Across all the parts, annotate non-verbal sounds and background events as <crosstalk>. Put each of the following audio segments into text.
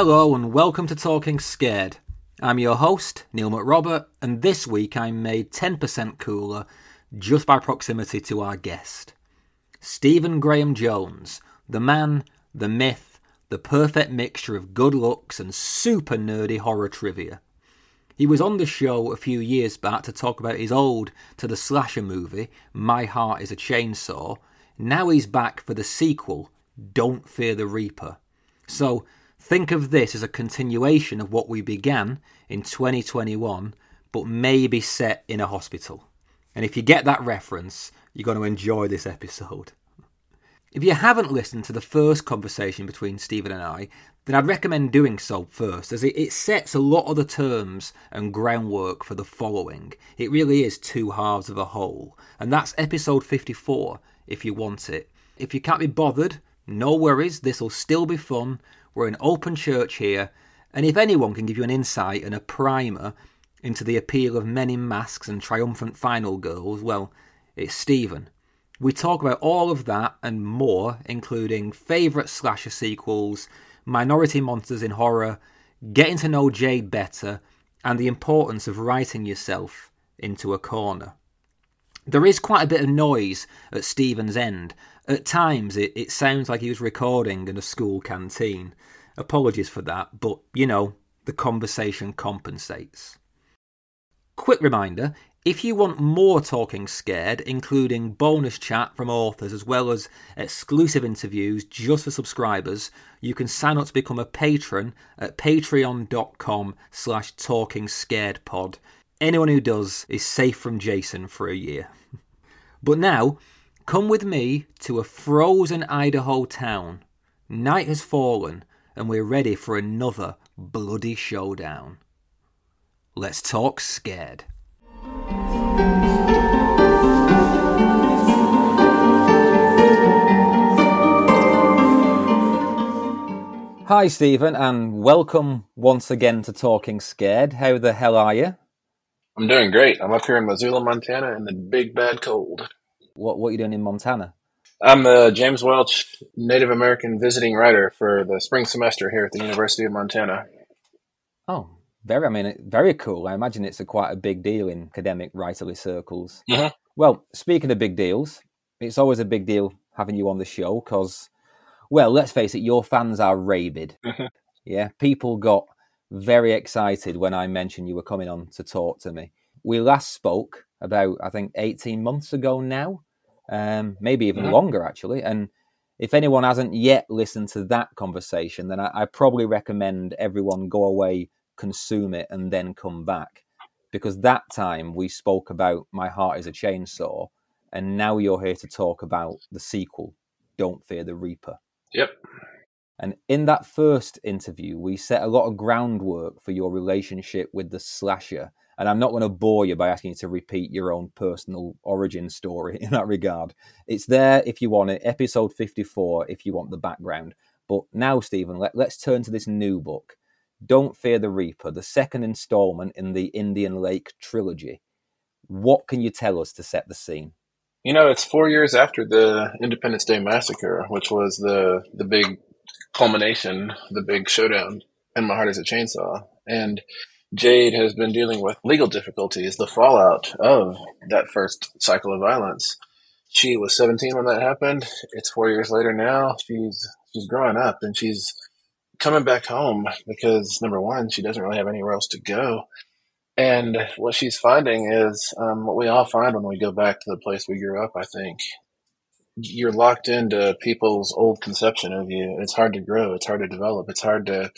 Hello and welcome to Talking Scared. I'm your host, Neil McRobert, and this week I'm made 10% cooler just by proximity to our guest. Stephen Graham Jones, the man, the myth, the perfect mixture of good looks and super nerdy horror trivia. He was on the show a few years back to talk about his old to the slasher movie, My Heart is a Chainsaw. Now he's back for the sequel, Don't Fear the Reaper. So think of this as a continuation of what we began in 2021, but maybe set in a hospital. And if you get that reference, you're going to enjoy this episode. If you haven't listened to the first conversation between Stephen and I, then I'd recommend doing so first, as it, sets a lot of the terms and groundwork for the following. It really is two halves of a whole, and that's episode 54 if you want it. If you can't be bothered, no worries, this'll still be fun. We're an open church here, and if anyone can give you an insight and a primer into the appeal of men in masks and triumphant final girls, well, it's Stephen. We talk about all of that and more, including favourite slasher sequels, minority monsters in horror, getting to know Jade better, and the importance of writing yourself into a corner. There is quite a bit of noise at Stephen's end. At times, it, it sounds like he was recording in a school canteen. Apologies for that, but you know, the conversation compensates. Quick reminder if you want more Talking Scared, including bonus chat from authors as well as exclusive interviews just for subscribers, you can sign up to become a patron at patreon.com slash talkingscaredpod. Anyone who does is safe from Jason for a year. <laughs> But now, come with me to a frozen Idaho town. Night has fallen and we're ready for another bloody showdown. Let's talk scared. Hi, Stephen, and welcome once again to Talking Scared. How the hell are you? I'm doing great. I'm up here in Missoula, Montana, in the big bad cold. What What are you doing in Montana? I'm a James Welch Native American visiting writer for the spring semester here at the University of Montana. Oh, very, I mean, very cool. I imagine it's a quite a big deal in academic writerly circles. Mm-hmm. Well, speaking of big deals, it's always a big deal having you on the show because, well, let's face it, your fans are rabid. Mm-hmm. Yeah, people got very excited when I mentioned you were coming on to talk to me. We last spoke about, I think, 18 months ago now, um, maybe even Mhm. longer, actually. And if anyone hasn't yet listened to that conversation, then I, I probably recommend everyone go away, consume it, and then come back. Because that time we spoke about My Heart is a Chainsaw, and now you're here to talk about the sequel, Don't Fear the Reaper. Yep. And in that first interview, we set a lot of groundwork for your relationship with the slasher. And I'm not going to bore you by asking you to repeat your own personal origin story <laughs> in that regard. It's there if you want it, episode 54 if you want the background. But now, Stephen, let, let's turn to this new book Don't Fear the Reaper, the second installment in the Indian Lake trilogy. What can you tell us to set the scene? You know, it's four years after the Independence Day massacre, which was the the big culmination, the big showdown. And my heart is a chainsaw. And Jade has been dealing with legal difficulties, the fallout of that first cycle of violence. She was 17 when that happened. It's four years later now. She's she's growing up and she's coming back home because number one, she doesn't really have anywhere else to go. And what she's finding is um, what we all find when we go back to the place we grew up, I think. You're locked into people's old conception of you. It's hard to grow. It's hard to develop. It's hard to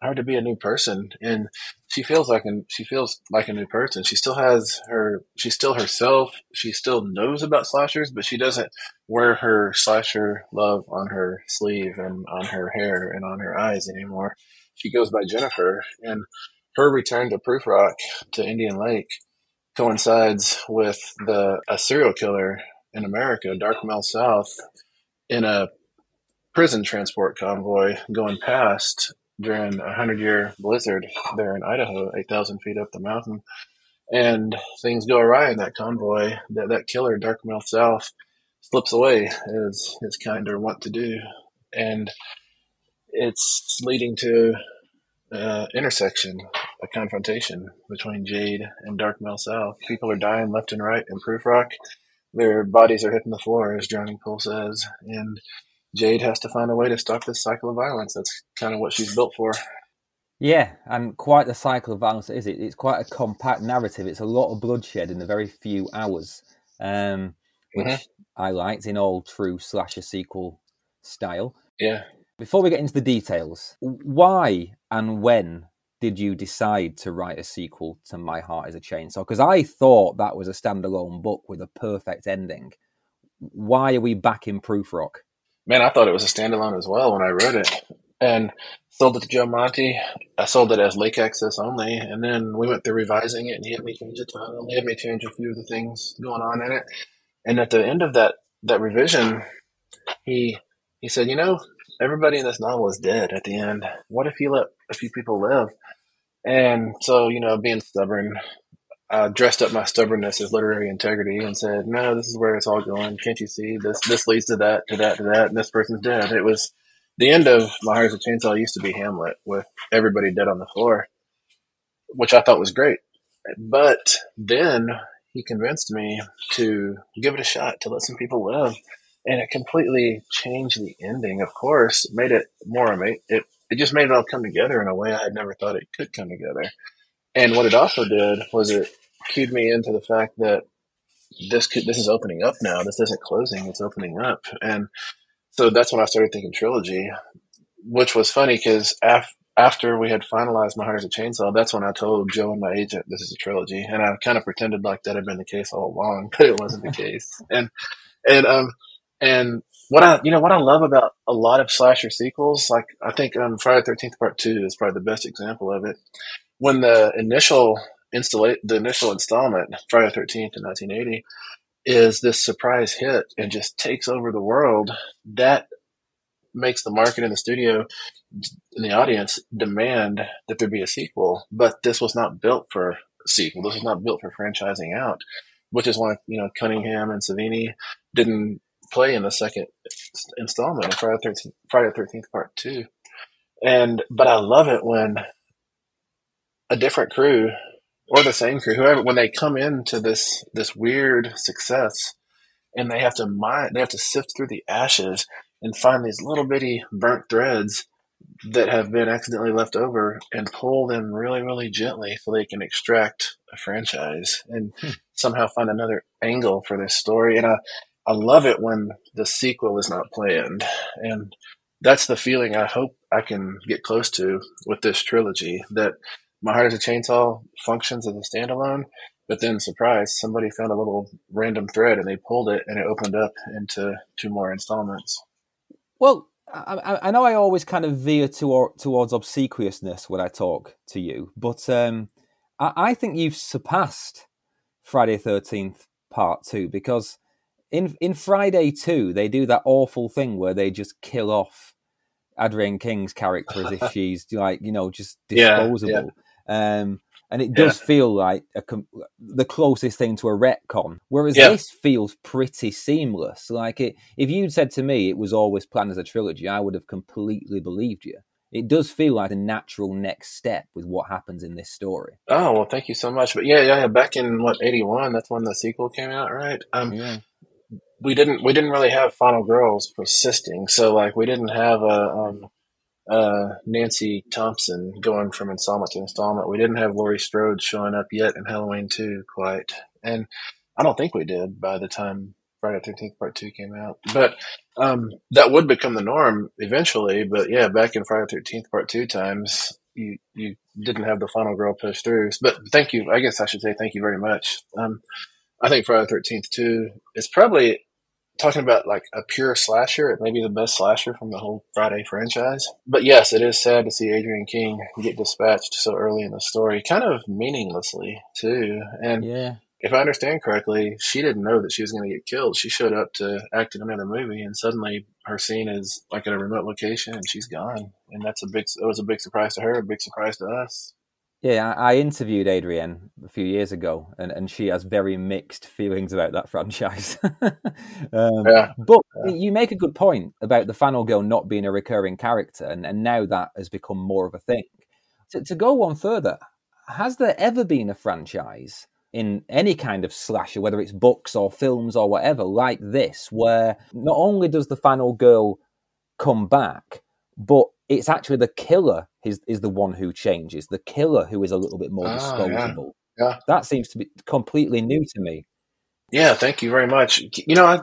hard to be a new person. And she feels like an, she feels like a new person. She still has her she's still herself. She still knows about slashers, but she doesn't wear her slasher love on her sleeve and on her hair and on her eyes anymore. She goes by Jennifer and her return to Proofrock to Indian Lake coincides with the a serial killer in America, Dark Mill South, in a prison transport convoy going past during a hundred year blizzard there in Idaho, eight thousand feet up the mountain. And things go awry in that convoy. That that killer, Dark Mill South, slips away as his kind are wont to do. And it's leading to uh, intersection, a confrontation between Jade and Dark Mill South. People are dying left and right in Proofrock. Their bodies are hitting the floor, as Drowning Pool says, and Jade has to find a way to stop this cycle of violence. That's kind of what she's built for. Yeah, and quite the cycle of violence is it? It's quite a compact narrative. It's a lot of bloodshed in a very few hours, um, which mm-hmm. I liked in all true slasher sequel style. Yeah. Before we get into the details, why and when did you decide to write a sequel to My Heart is a Chainsaw? Because I thought that was a standalone book with a perfect ending. Why are we back in Proofrock? Man, I thought it was a standalone as well when I wrote it. And sold it to Joe Monti. I sold it as Lake Access only. And then we went through revising it and he had me change it to He had me change a few of the things going on in it. And at the end of that, that revision, he he said, you know, everybody in this novel is dead at the end. What if you let a few people live? And so, you know, being stubborn, I dressed up my stubbornness as literary integrity and said, no, this is where it's all going. Can't you see this? This leads to that, to that, to that, and this person's dead. It was the end of My Heart's a Chainsaw used to be Hamlet with everybody dead on the floor, which I thought was great. But then he convinced me to give it a shot, to let some people live and it completely changed the ending. Of course, made it more amazing. It it just made it all come together in a way I had never thought it could come together. And what it also did was it cued me into the fact that this could this is opening up now. This isn't closing; it's opening up. And so that's when I started thinking trilogy, which was funny because af- after we had finalized My a Chainsaw, that's when I told Joe and my agent this is a trilogy, and I kind of pretended like that had been the case all along, <laughs> but it wasn't the <laughs> case. And and um and what I, you know, what I love about a lot of slasher sequels, like I think um, Friday Thirteenth Part Two is probably the best example of it. When the initial installa- the initial installment, Friday the Thirteenth in 1980, is this surprise hit and just takes over the world, that makes the market in the studio and the audience demand that there be a sequel. But this was not built for sequel. This was not built for franchising out, which is why you know Cunningham and Savini didn't play in the second installment of Friday Thirteenth, Friday Thirteenth Part Two, and but I love it when a different crew or the same crew, whoever, when they come into this this weird success, and they have to mine, they have to sift through the ashes and find these little bitty burnt threads that have been accidentally left over and pull them really, really gently so they can extract a franchise and hmm. somehow find another angle for this story. And I, I love it when the sequel is not planned. And that's the feeling I hope I can get close to with this trilogy that My Heart is a Chainsaw functions as a standalone, but then surprise, somebody found a little random thread and they pulled it and it opened up into two more installments. Well, I, I know I always kind of veer toward, towards obsequiousness when I talk to you, but um, I, I think you've surpassed Friday Thirteenth Part Two because in in Friday Two, they do that awful thing where they just kill off Adrienne King's character as if <laughs> she's like you know just disposable. Yeah, yeah. Um, and it does yeah. feel like a, the closest thing to a retcon. Whereas this feels pretty seamless. Like it, if you'd said to me it was always planned as a trilogy, I would have completely believed you. It does feel like a natural next step with what happens in this story. Oh well, thank you so much. But yeah, yeah, back in what eighty one, that's when the sequel came out, right? Um, yeah we didn't we didn't really have final girls persisting. So like we didn't have a um, uh, Nancy Thompson going from installment to installment. We didn't have Laurie Strode showing up yet in Halloween two quite, and I don't think we did by the time Friday the Thirteenth Part Two came out. But um, that would become the norm eventually. But yeah, back in Friday the Thirteenth Part Two times, you you didn't have the final girl push through. But thank you. I guess I should say thank you very much. Um, I think Friday the Thirteenth Two is probably talking about like a pure slasher, it may be the best slasher from the whole Friday franchise. But yes, it is sad to see Adrienne King get dispatched so early in the story, kind of meaninglessly too. And yeah. if I understand correctly, she didn't know that she was going to get killed. She showed up to act in another movie, and suddenly her scene is like at a remote location, and she's gone. And that's a big. It was a big surprise to her, a big surprise to us. Yeah, I interviewed Adrienne a few years ago, and, and she has very mixed feelings about that <laughs> franchise. um, yeah. But yeah. you make a good point about the Final Girl not being a recurring character, and, and now that has become more of a thing. To, to go one further, has there ever been a franchise in any kind of slasher, whether it's books or films or whatever, like this, where not only does the Final Girl come back, but it's actually the killer is, is the one who changes, the killer who is a little bit more ah, disposable. Yeah. yeah. That seems to be completely new to me. Yeah, thank you very much. You know, I,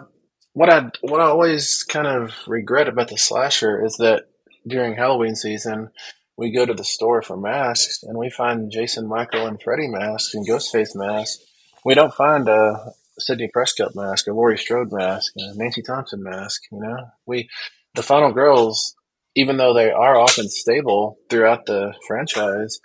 what I what I always kind of regret about the slasher is that during Halloween season, we go to the store for masks and we find Jason, Michael, and Freddy masks and Ghostface masks. We don't find a Sidney Prescott mask, a Laurie Strode mask, a Nancy Thompson mask. You know, we the Final Girls even though they are often stable throughout the franchise,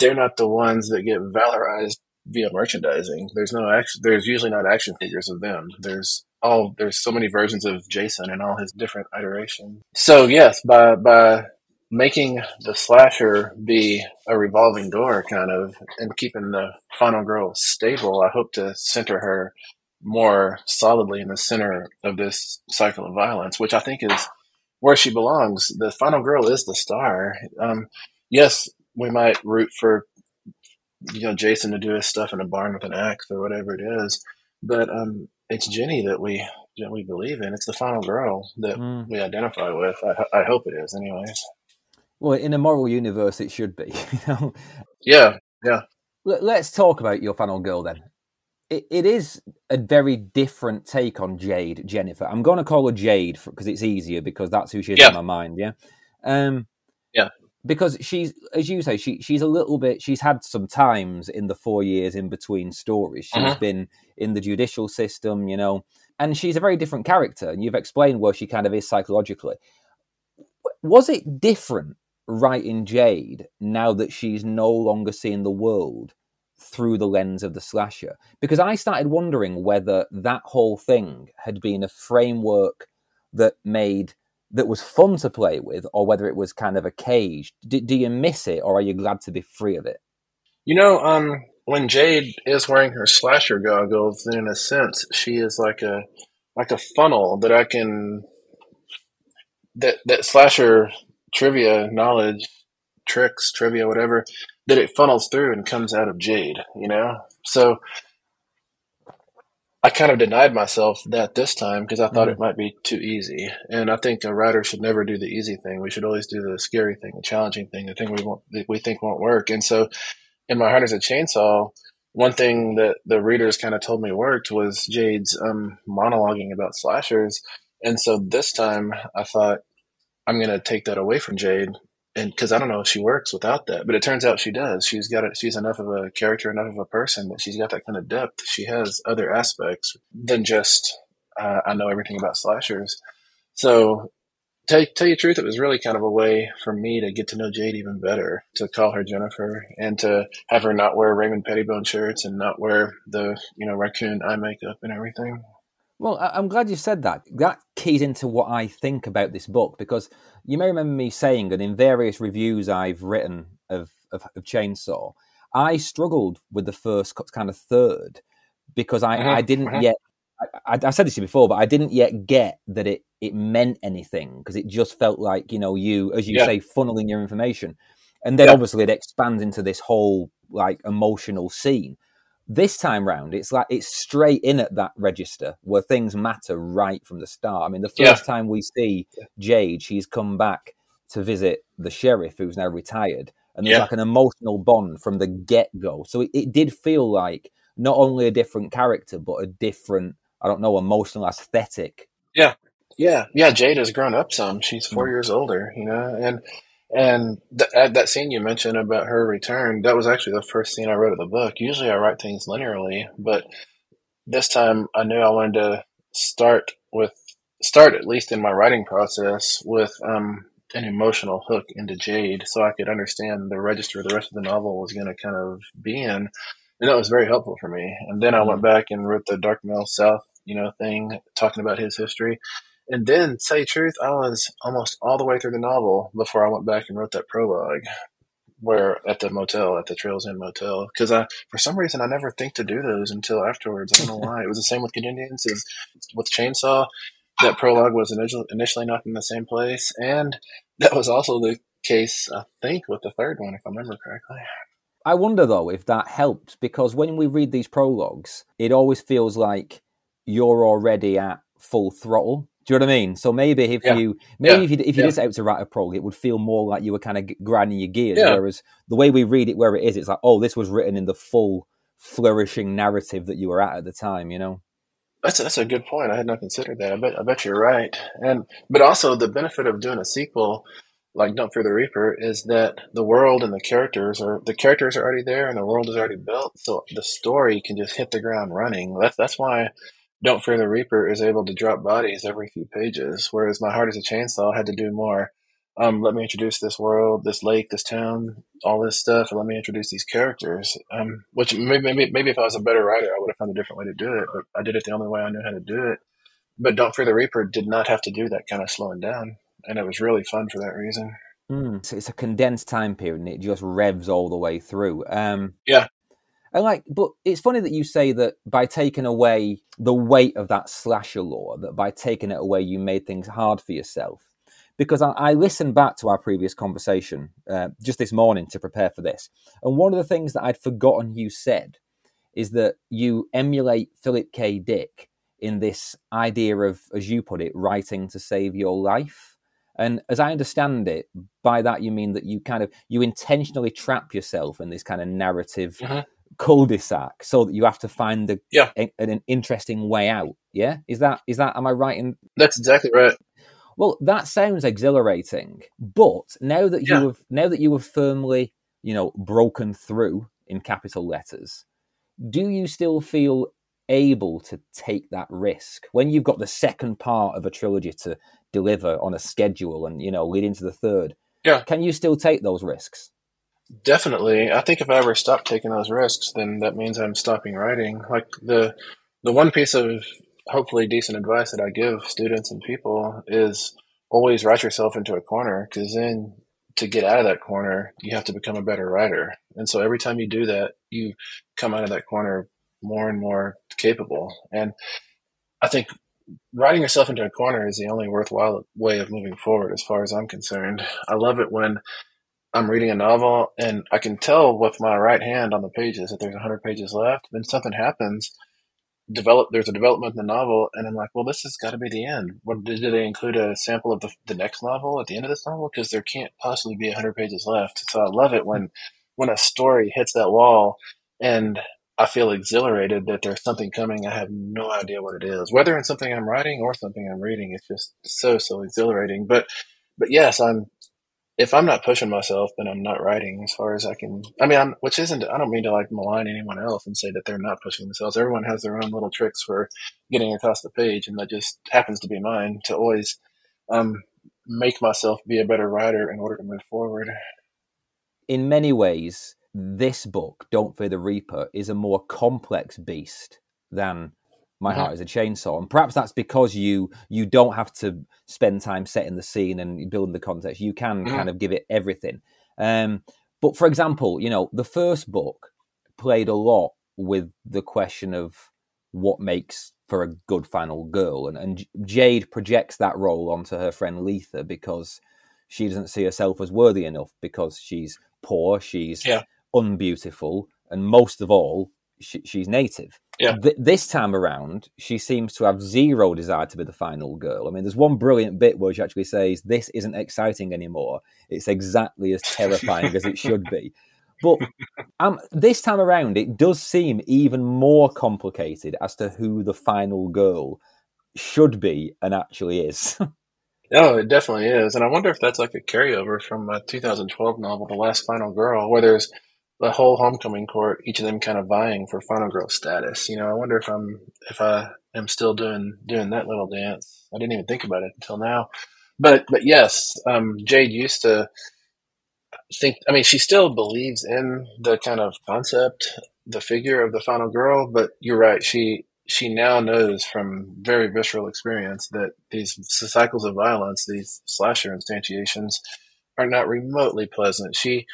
they're not the ones that get valorized via merchandising. There's no action. There's usually not action figures of them. There's all there's so many versions of Jason and all his different iterations. So yes, by by making the slasher be a revolving door kind of and keeping the final girl stable, I hope to center her more solidly in the center of this cycle of violence, which I think is where she belongs. The final girl is the star. Um, yes, we might root for you know Jason to do his stuff in a barn with an axe or whatever it is, but um, it's Jenny that we that we believe in. It's the final girl that mm. we identify with. I, I hope it is, anyways. Well, in a moral universe, it should be. <laughs> You know. Yeah, yeah. Let's talk about your final girl then it, it is a very different take on Jade Jennifer. I'm going to call her Jade because it's easier because that's who she is yeah. in my mind. Yeah. Um, yeah. Because she's, as you say, she she's a little bit. She's had some times in the four years in between stories. She's uh-huh. been in the judicial system, you know, and she's a very different character. And you've explained where she kind of is psychologically. Was it different writing Jade now that she's no longer seeing the world through the lens of the slasher because I started wondering whether that whole thing had been a framework that made that was fun to play with or whether it was kind of a cage. Do, do you miss it or are you glad to be free of it? You know, um, when Jade is wearing her slasher goggles, then in a sense she is like a like a funnel that I can that that slasher trivia knowledge tricks trivia whatever that it funnels through and comes out of jade, you know? So I kind of denied myself that this time because I thought mm. it might be too easy. And I think a writer should never do the easy thing. We should always do the scary thing, the challenging thing, the thing we want, we think won't work. And so in My Heart is a Chainsaw, one thing that the readers kind of told me worked was Jade's um, monologuing about slashers. And so this time I thought, I'm going to take that away from Jade and because I don't know if she works without that, but it turns out she does. She's got it. She's enough of a character, enough of a person that she's got that kind of depth. She has other aspects than just uh, I know everything about slashers. So, tell tell you the truth, it was really kind of a way for me to get to know Jade even better, to call her Jennifer, and to have her not wear Raymond Pettibon shirts and not wear the you know raccoon eye makeup and everything. Well, I'm glad you said that. That keys into what I think about this book because you may remember me saying that in various reviews I've written of, of, of Chainsaw, I struggled with the first kind of third because I, uh-huh, I didn't uh-huh. yet. I, I, said this to you before, but I didn't yet get that it it meant anything because it just felt like you know you, as you yeah. say, funneling your information, and then yeah. obviously it expands into this whole like emotional scene this time round, it's like it's straight in at that register where things matter right from the start. I mean, the first yeah. time we see Jade, she's come back to visit the sheriff who's now retired, and there's yeah. like an emotional bond from the get go. So it, it did feel like not only a different character, but a different, I don't know, emotional aesthetic. Yeah, yeah, yeah. Jade has grown up some. She's four mm. years older, you know, and and th- that scene you mentioned about her return, that was actually the first scene I wrote of the book. Usually I write things linearly, but this time I knew I wanted to start with, start at least in my writing process with um, an emotional hook into Jade so I could understand the register the rest of the novel was going to kind of be in. And that was very helpful for me. And then I went mm-hmm. back and wrote the Dark Mill South, you know, thing, talking about his history. And then, say truth, I was almost all the way through the novel before I went back and wrote that prologue. where at the motel, at the Trails End Motel, because I, for some reason, I never think to do those until afterwards. I don't know why. It was the same with Good Indians, as with Chainsaw. That prologue was initially, not in the same place, and that was also the case, I think, with the third one, if I remember correctly. I wonder though if that helps because when we read these prologues, it always feels like you're already at full throttle. Do you know what I mean? So maybe if yeah. you maybe yeah. if you if you yeah. did out to write a prologue, it would feel more like you were kind of grinding your gears. Whereas the way we read it, where it is, it's like, oh, this was written in the full flourishing narrative that you were at at the time. You know. That's that's a good point. I had not considered that. I bet I bet you're right. And but also the benefit of doing a sequel like Don't Fear the Reaper is that the world and the characters are the characters are already there and the world is already built, so the story can just hit the ground running. That's that's why don't Fear the Reaper is able to drop bodies every few pages, whereas My Heart is a Chainsaw had to do more. Um, let me introduce this world, this lake, this town, all this stuff, and let me introduce these characters. Um, which maybe, maybe, maybe if I was a better writer, I would have found a different way to do it. But I did it the only way I knew how to do it. But Don't Fear the Reaper did not have to do that kind of slowing down, and it was really fun for that reason. Mm, so it's a condensed time period, and it just revs all the way through. Um, yeah, and like, but it's funny that you say that by taking away the weight of that slasher lore, that by taking it away, you made things hard for yourself. Because I, I listened back to our previous conversation uh, just this morning to prepare for this, and one of the things that I'd forgotten you said is that you emulate Philip K. Dick in this idea of, as you put it, writing to save your life. And as I understand it, by that you mean that you kind of you intentionally trap yourself in this kind of narrative mm-hmm cul-de-sac so that you have to find the, yeah. a, an interesting way out. Yeah, is that is that am I right in? That's exactly right. Well, that sounds exhilarating, but now that yeah. you have now that you have firmly, you know, broken through in capital letters, do you still feel able to take that risk when you've got the second part of a trilogy to deliver on a schedule and you know lead into the third? Yeah, can you still take those risks? Definitely. I think if I ever stop taking those risks, then that means I'm stopping writing. Like the the one piece of hopefully decent advice that I give students and people is always write yourself into a corner because then to get out of that corner, you have to become a better writer. And so every time you do that, you come out of that corner more and more capable. And I think writing yourself into a corner is the only worthwhile way of moving forward as far as I'm concerned. I love it when I'm reading a novel and I can tell with my right hand on the pages that there's 100 pages left. Then something happens, develop. There's a development in the novel, and I'm like, well, this has got to be the end. What did they include a sample of the, the next novel at the end of this novel? Because there can't possibly be 100 pages left. So I love it when when a story hits that wall and I feel exhilarated that there's something coming. I have no idea what it is, whether it's something I'm writing or something I'm reading. It's just so so exhilarating. But but yes, I'm if I'm not pushing myself, then I'm not writing as far as I can. I mean, I'm, which isn't, I don't mean to like malign anyone else and say that they're not pushing themselves. Everyone has their own little tricks for getting across the page. And that just happens to be mine to always, um, make myself be a better writer in order to move forward. In many ways, this book, Don't Fear the Reaper, is a more complex beast than my heart is a chainsaw and perhaps that's because you you don't have to spend time setting the scene and building the context you can mm-hmm. kind of give it everything um, but for example you know the first book played a lot with the question of what makes for a good final girl and, and jade projects that role onto her friend letha because she doesn't see herself as worthy enough because she's poor she's yeah. unbeautiful and most of all she, she's native. Yeah. Th- this time around, she seems to have zero desire to be the final girl. I mean, there's one brilliant bit where she actually says, "This isn't exciting anymore. It's exactly as <laughs> terrifying as it should be." But um, this time around, it does seem even more complicated as to who the final girl should be and actually is. No, <laughs> it definitely is, and I wonder if that's like a carryover from a 2012 novel, "The Last Final Girl," where there's the whole homecoming court, each of them kind of vying for final girl status. You know, I wonder if I'm if I am still doing doing that little dance. I didn't even think about it until now. But but yes, um, Jade used to think. I mean, she still believes in the kind of concept, the figure of the final girl. But you're right. She she now knows from very visceral experience that these cycles of violence, these slasher instantiations, are not remotely pleasant. She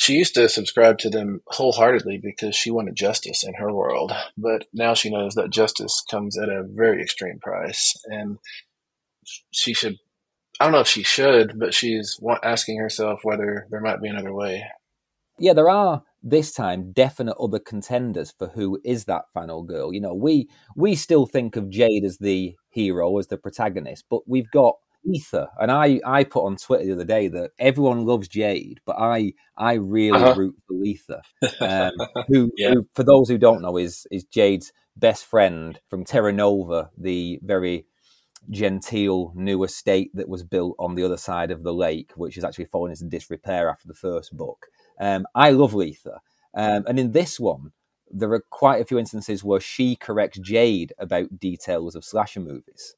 she used to subscribe to them wholeheartedly because she wanted justice in her world. But now she knows that justice comes at a very extreme price. And she should, I don't know if she should, but she's asking herself whether there might be another way. Yeah, there are this time definite other contenders for who is that final girl. You know, we we still think of Jade as the hero, as the protagonist, but we've got Letha, and I I put on Twitter the other day that everyone loves Jade, but I I really uh-huh. root for Letha, <laughs> um, who, yeah. who, for those who don't know, is is Jade's best friend from Terra Nova, the very genteel new estate that was built on the other side of the lake, which is actually fallen into disrepair after the first book. Um, I love Letha, um, and in this one, there are quite a few instances where she corrects Jade about details of slasher movies.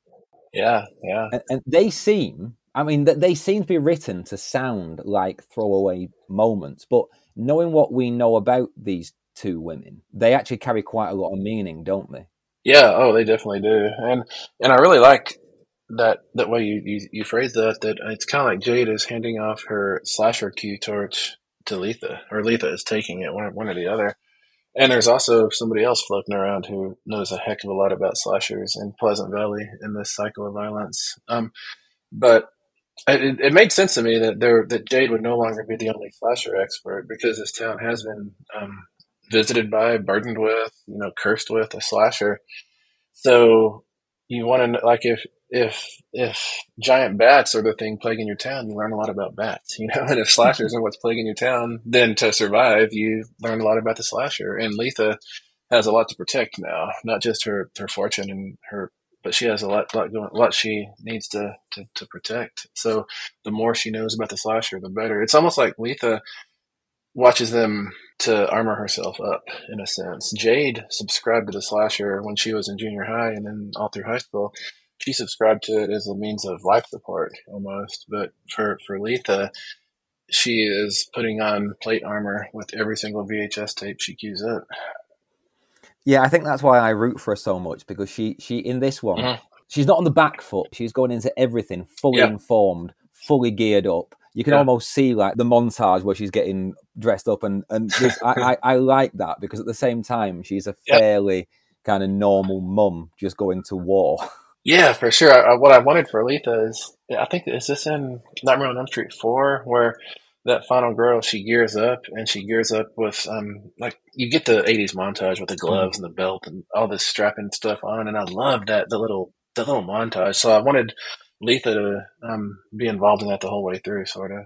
Yeah, yeah. And, and, they seem, I mean, they seem to be written to sound like throwaway moments, but knowing what we know about these two women, they actually carry quite a lot of meaning, don't they? Yeah, oh, they definitely do. And and I really like that that way you you, you phrase that that it's kind of like Jade is handing off her slasher Q torch to Letha, or Letha is taking it, one, one or the other. And there's also somebody else floating around who knows a heck of a lot about slashers in Pleasant Valley in this cycle of violence. Um, but it, it, made sense to me that there that Jade would no longer be the only slasher expert because this town has been um, visited by, burdened with, you know, cursed with a slasher. So you want to like if if if giant bats are the thing plaguing your town, you learn a lot about bats, you know. <laughs> And if slashers are what's plaguing your town, then to survive, you learn a lot about the slasher. And Letha has a lot to protect now, not just her her fortune and her, but she has a lot lot going, lot she needs to, to to protect. So the more she knows about the slasher, the better. It's almost like Letha watches them to armor herself up in a sense. Jade subscribed to the slasher when she was in junior high and then all through high school she subscribed to it as a means of life support almost. But for for Letha, she is putting on plate armor with every single VHS tape she queues up. Yeah, I think that's why I root for her so much because she she in this one mm-hmm. she's not on the back foot. She's going into everything fully yeah. informed, fully geared up. You can yeah. almost see like the montage where she's getting dressed up, and and I, I, I like that because at the same time she's a <laughs> fairly yeah. kind of normal mum just going to war. <laughs> Yeah, for sure. I, what I wanted for Letha is, I think, is this in Nightmare on Elm Street 4, where that final girl, she gears up and she gears up with, um, like, you get the 80s montage with the gloves and the belt and all this strapping stuff on. And I love that, the little, the little montage. So I wanted Letha to um, be involved in that the whole way through, sort of.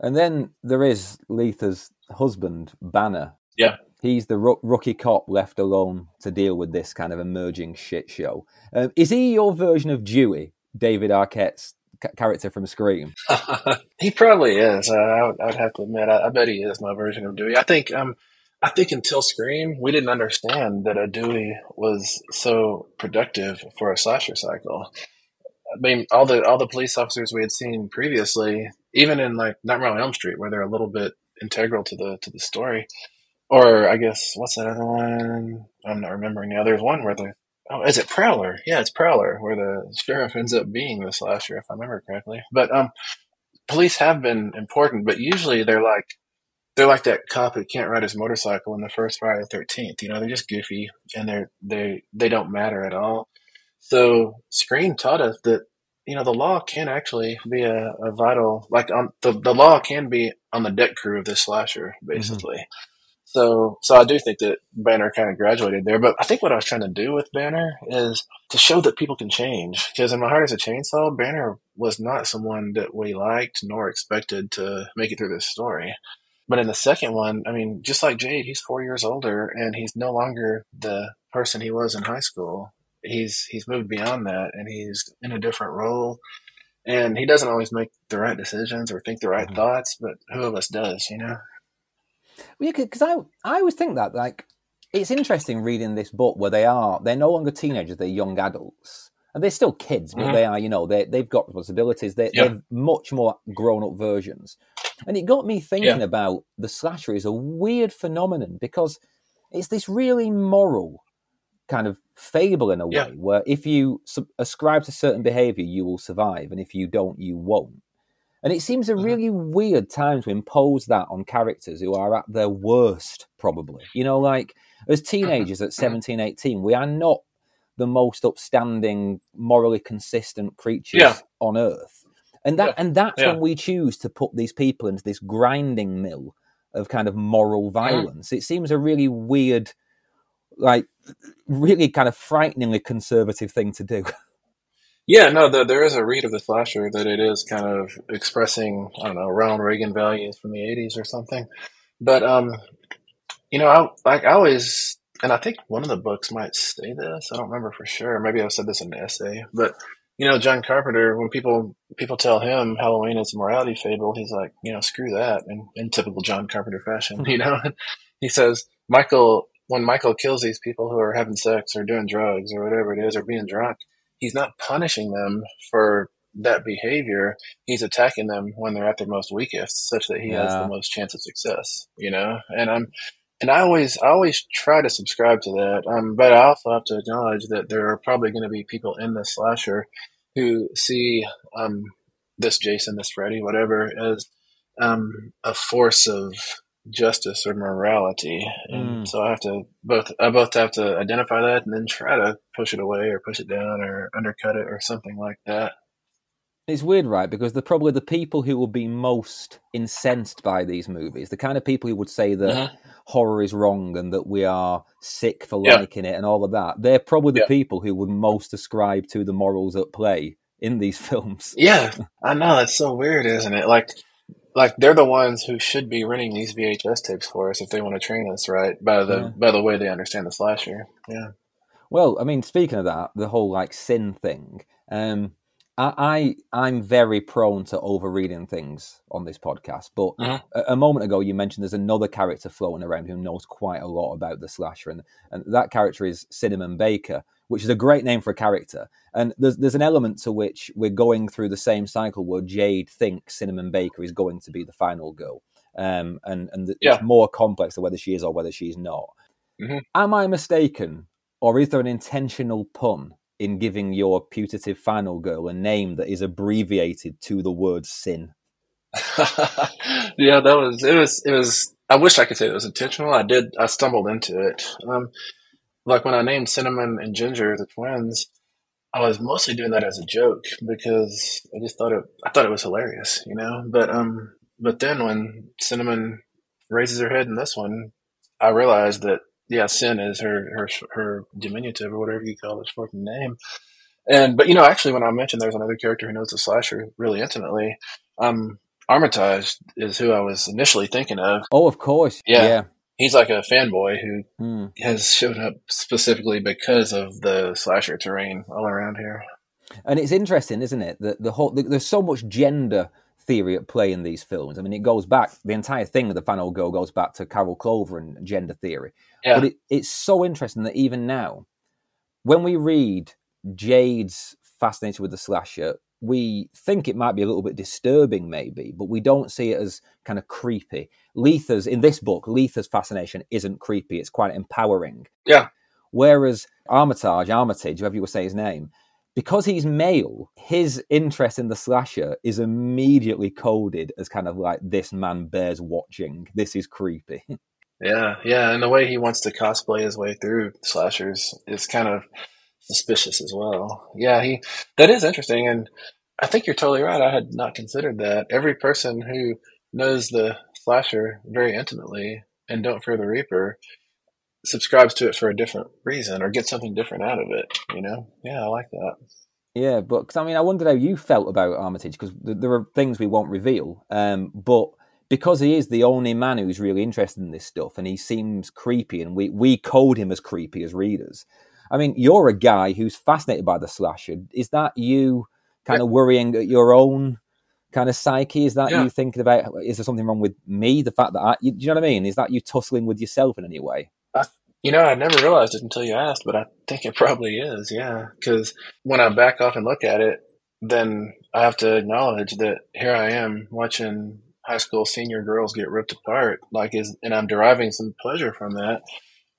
And then there is Letha's husband, Banner. Yeah he's the rookie cop left alone to deal with this kind of emerging shit show. Um, is he your version of Dewey, David Arquette's c- character from Scream? <laughs> he probably is. Uh, I, would, I, would, have to admit, I, I, bet he is my version of Dewey. I think, um, I think until Scream, we didn't understand that a Dewey was so productive for a slasher cycle. I mean, all the all the police officers we had seen previously, even in like Nightmare on Elm Street, where they're a little bit integral to the to the story, or I guess what's that other one? I'm not remembering now. There's one where the oh, is it Prowler? Yeah, it's Prowler, where the sheriff ends up being the slasher, if I remember correctly. But um, police have been important, but usually they're like they're like that cop who can't ride his motorcycle in the first Friday the Thirteenth. You know, they're just goofy and they're they they don't matter at all. So Scream taught us that you know the law can actually be a, a vital like on the the law can be on the deck crew of this slasher basically. Mm-hmm. So, so I do think that Banner kind of graduated there. But I think what I was trying to do with Banner is to show that people can change. Because in My Heart is a Chainsaw, Banner was not someone that we liked nor expected to make it through this story. But in the second one, I mean, just like Jade, he's four years older and he's no longer the person he was in high school. He's he's moved beyond that and he's in a different role. And he doesn't always make the right decisions or think the right mm-hmm. thoughts, but who of us does, you know? Well, yeah, because I I always think that like it's interesting reading this book where they are they're no longer teenagers, they're young adults. And they're still kids, but mm-hmm. they are, you know, they they've got responsibilities. They're, yeah. they're much more grown up versions. And it got me thinking yeah. about the slasher is a weird phenomenon because it's this really moral kind of fable in a way yeah. where if you sub- ascribe to certain behavior, you will survive, and if you don't, you won't. And it seems a Mhm. really weird time to impose that on characters who are at their worst, probably. You know, like as teenagers at 17, 18, we are not the most upstanding, morally consistent creatures Yeah. on earth. And that Yeah. and that's Yeah. when we choose to put these people into this grinding mill of kind of moral violence. It seems a really weird, like really kind of frighteningly conservative thing to do. <laughs> Yeah, no, the, there is a read of the slasher that it is kind of expressing, I don't know, Ronald Reagan values from the 80s or something. But, um, you know, I, like, I always, and I think one of the books might say this. I don't remember for sure. Maybe I've said this in an essay. But, you know, John Carpenter, when people people tell him Halloween is a morality fable, he's like, you know, screw that in, in typical John Carpenter fashion, <laughs> you know? he says, Michael, when Michael kills these people who are having sex or doing drugs or whatever it is or being drunk, he's not punishing them for that behavior. He's attacking them when they're at their most weakest, such that he has the most chance of success. You know, and I'm, and I always, I always try to subscribe to that. Um, but I also have to acknowledge that there are probably going to be people in this slasher who see um, this Jason, this Freddy, whatever, as um, a force of justice or morality, and Mm. so I have to both I both have to identify that and then try to push it away or push it down or undercut it or something like that. It's weird, right? Because they're probably the people who will be most incensed by these movies, the kind of people who would say that Mhm. horror is wrong and that we are sick for Yeah. liking it and all of that. They're probably the Yeah. people who would most ascribe to the morals at play in these <laughs> films. Yeah, I know that's so weird, isn't it? Like, like they're the ones who should be renting these VHS tapes for us if they want to train us, right? By the Yeah. by the way they understand the slasher. Yeah. Well, I mean, speaking of that, the whole like sin thing, um, I, I I'm very prone to overreading things on this podcast. But Mhm. a, a moment ago, you mentioned there's another character floating around who knows quite a lot about the slasher, and and that character is Cinnamon Baker, which is a great name for a character. And there's there's an element to which we're going through the same cycle where Jade thinks Cinnamon Baker is going to be the final girl, um, and and Yeah. it's more complex than whether she is or whether she's not. Mhm. Am I mistaken, or is there an intentional pun in giving your putative final girl a name that is abbreviated to the word sin? <laughs> yeah, that was it. Was it was? I wish I could say it was intentional. I did. I stumbled into it. Um, like when I named Cinnamon and Ginger the twins, I was mostly doing that as a joke because I just thought it. I thought it was hilarious, you know. But um, but then when Cinnamon raises her head in this one, I realized that yeah, Sin is her her her diminutive or whatever you call it, fucking name. And but you know, actually, when I mentioned there's another character who knows the slasher really intimately, um, Armitage is who I was initially thinking of. Oh, of course. Yeah. Yeah. He's like a fanboy who Hmm. has showed up specifically because of the slasher terrain all around here. And it's interesting, isn't it? That the whole there's so much gender theory at play in these films. I mean, it goes back the entire thing of the final girl goes back to Carol Clover and gender theory. Yeah. But it, it's so interesting that even now, when we read Jade's fascinated with the slasher, we think it might be a little bit disturbing, maybe, but we don't see it as kind of creepy. Letha's in this book, Letha's fascination isn't creepy; it's quite empowering. Yeah. Whereas Armitage, Armitage, whoever you would say his name, because he's male, his interest in the slasher is immediately coded as kind of like this man bears watching. This is creepy. <laughs> Yeah, yeah, and the way he wants to cosplay his way through slashers is kind of suspicious as well. Yeah, he that is interesting, and I think you're totally right. I had not considered that. Every person who knows the slasher very intimately and don't fear the Reaper subscribes to it for a different reason or gets something different out of it. You know? Yeah, I like that. Yeah, but 'cause, I mean, I wondered how you felt about Armitage because th- there are things we won't reveal. Um, but because he is the only man who's really interested in this stuff, and he seems creepy, and we we code him as creepy as readers. I mean, you're a guy who's fascinated by the slasher. Is that you kind of worrying at your own kind of psyche? Is that Yeah. you thinking about? Is there something wrong with me? The fact that I, you, do you know what I mean? Is that you tussling with yourself in any way? You know, I never realized it until you asked, but I think it probably is, yeah. Because when I back off and look at it, then I have to acknowledge that here I am watching high school senior girls get ripped apart, like is, and I'm deriving some pleasure from that.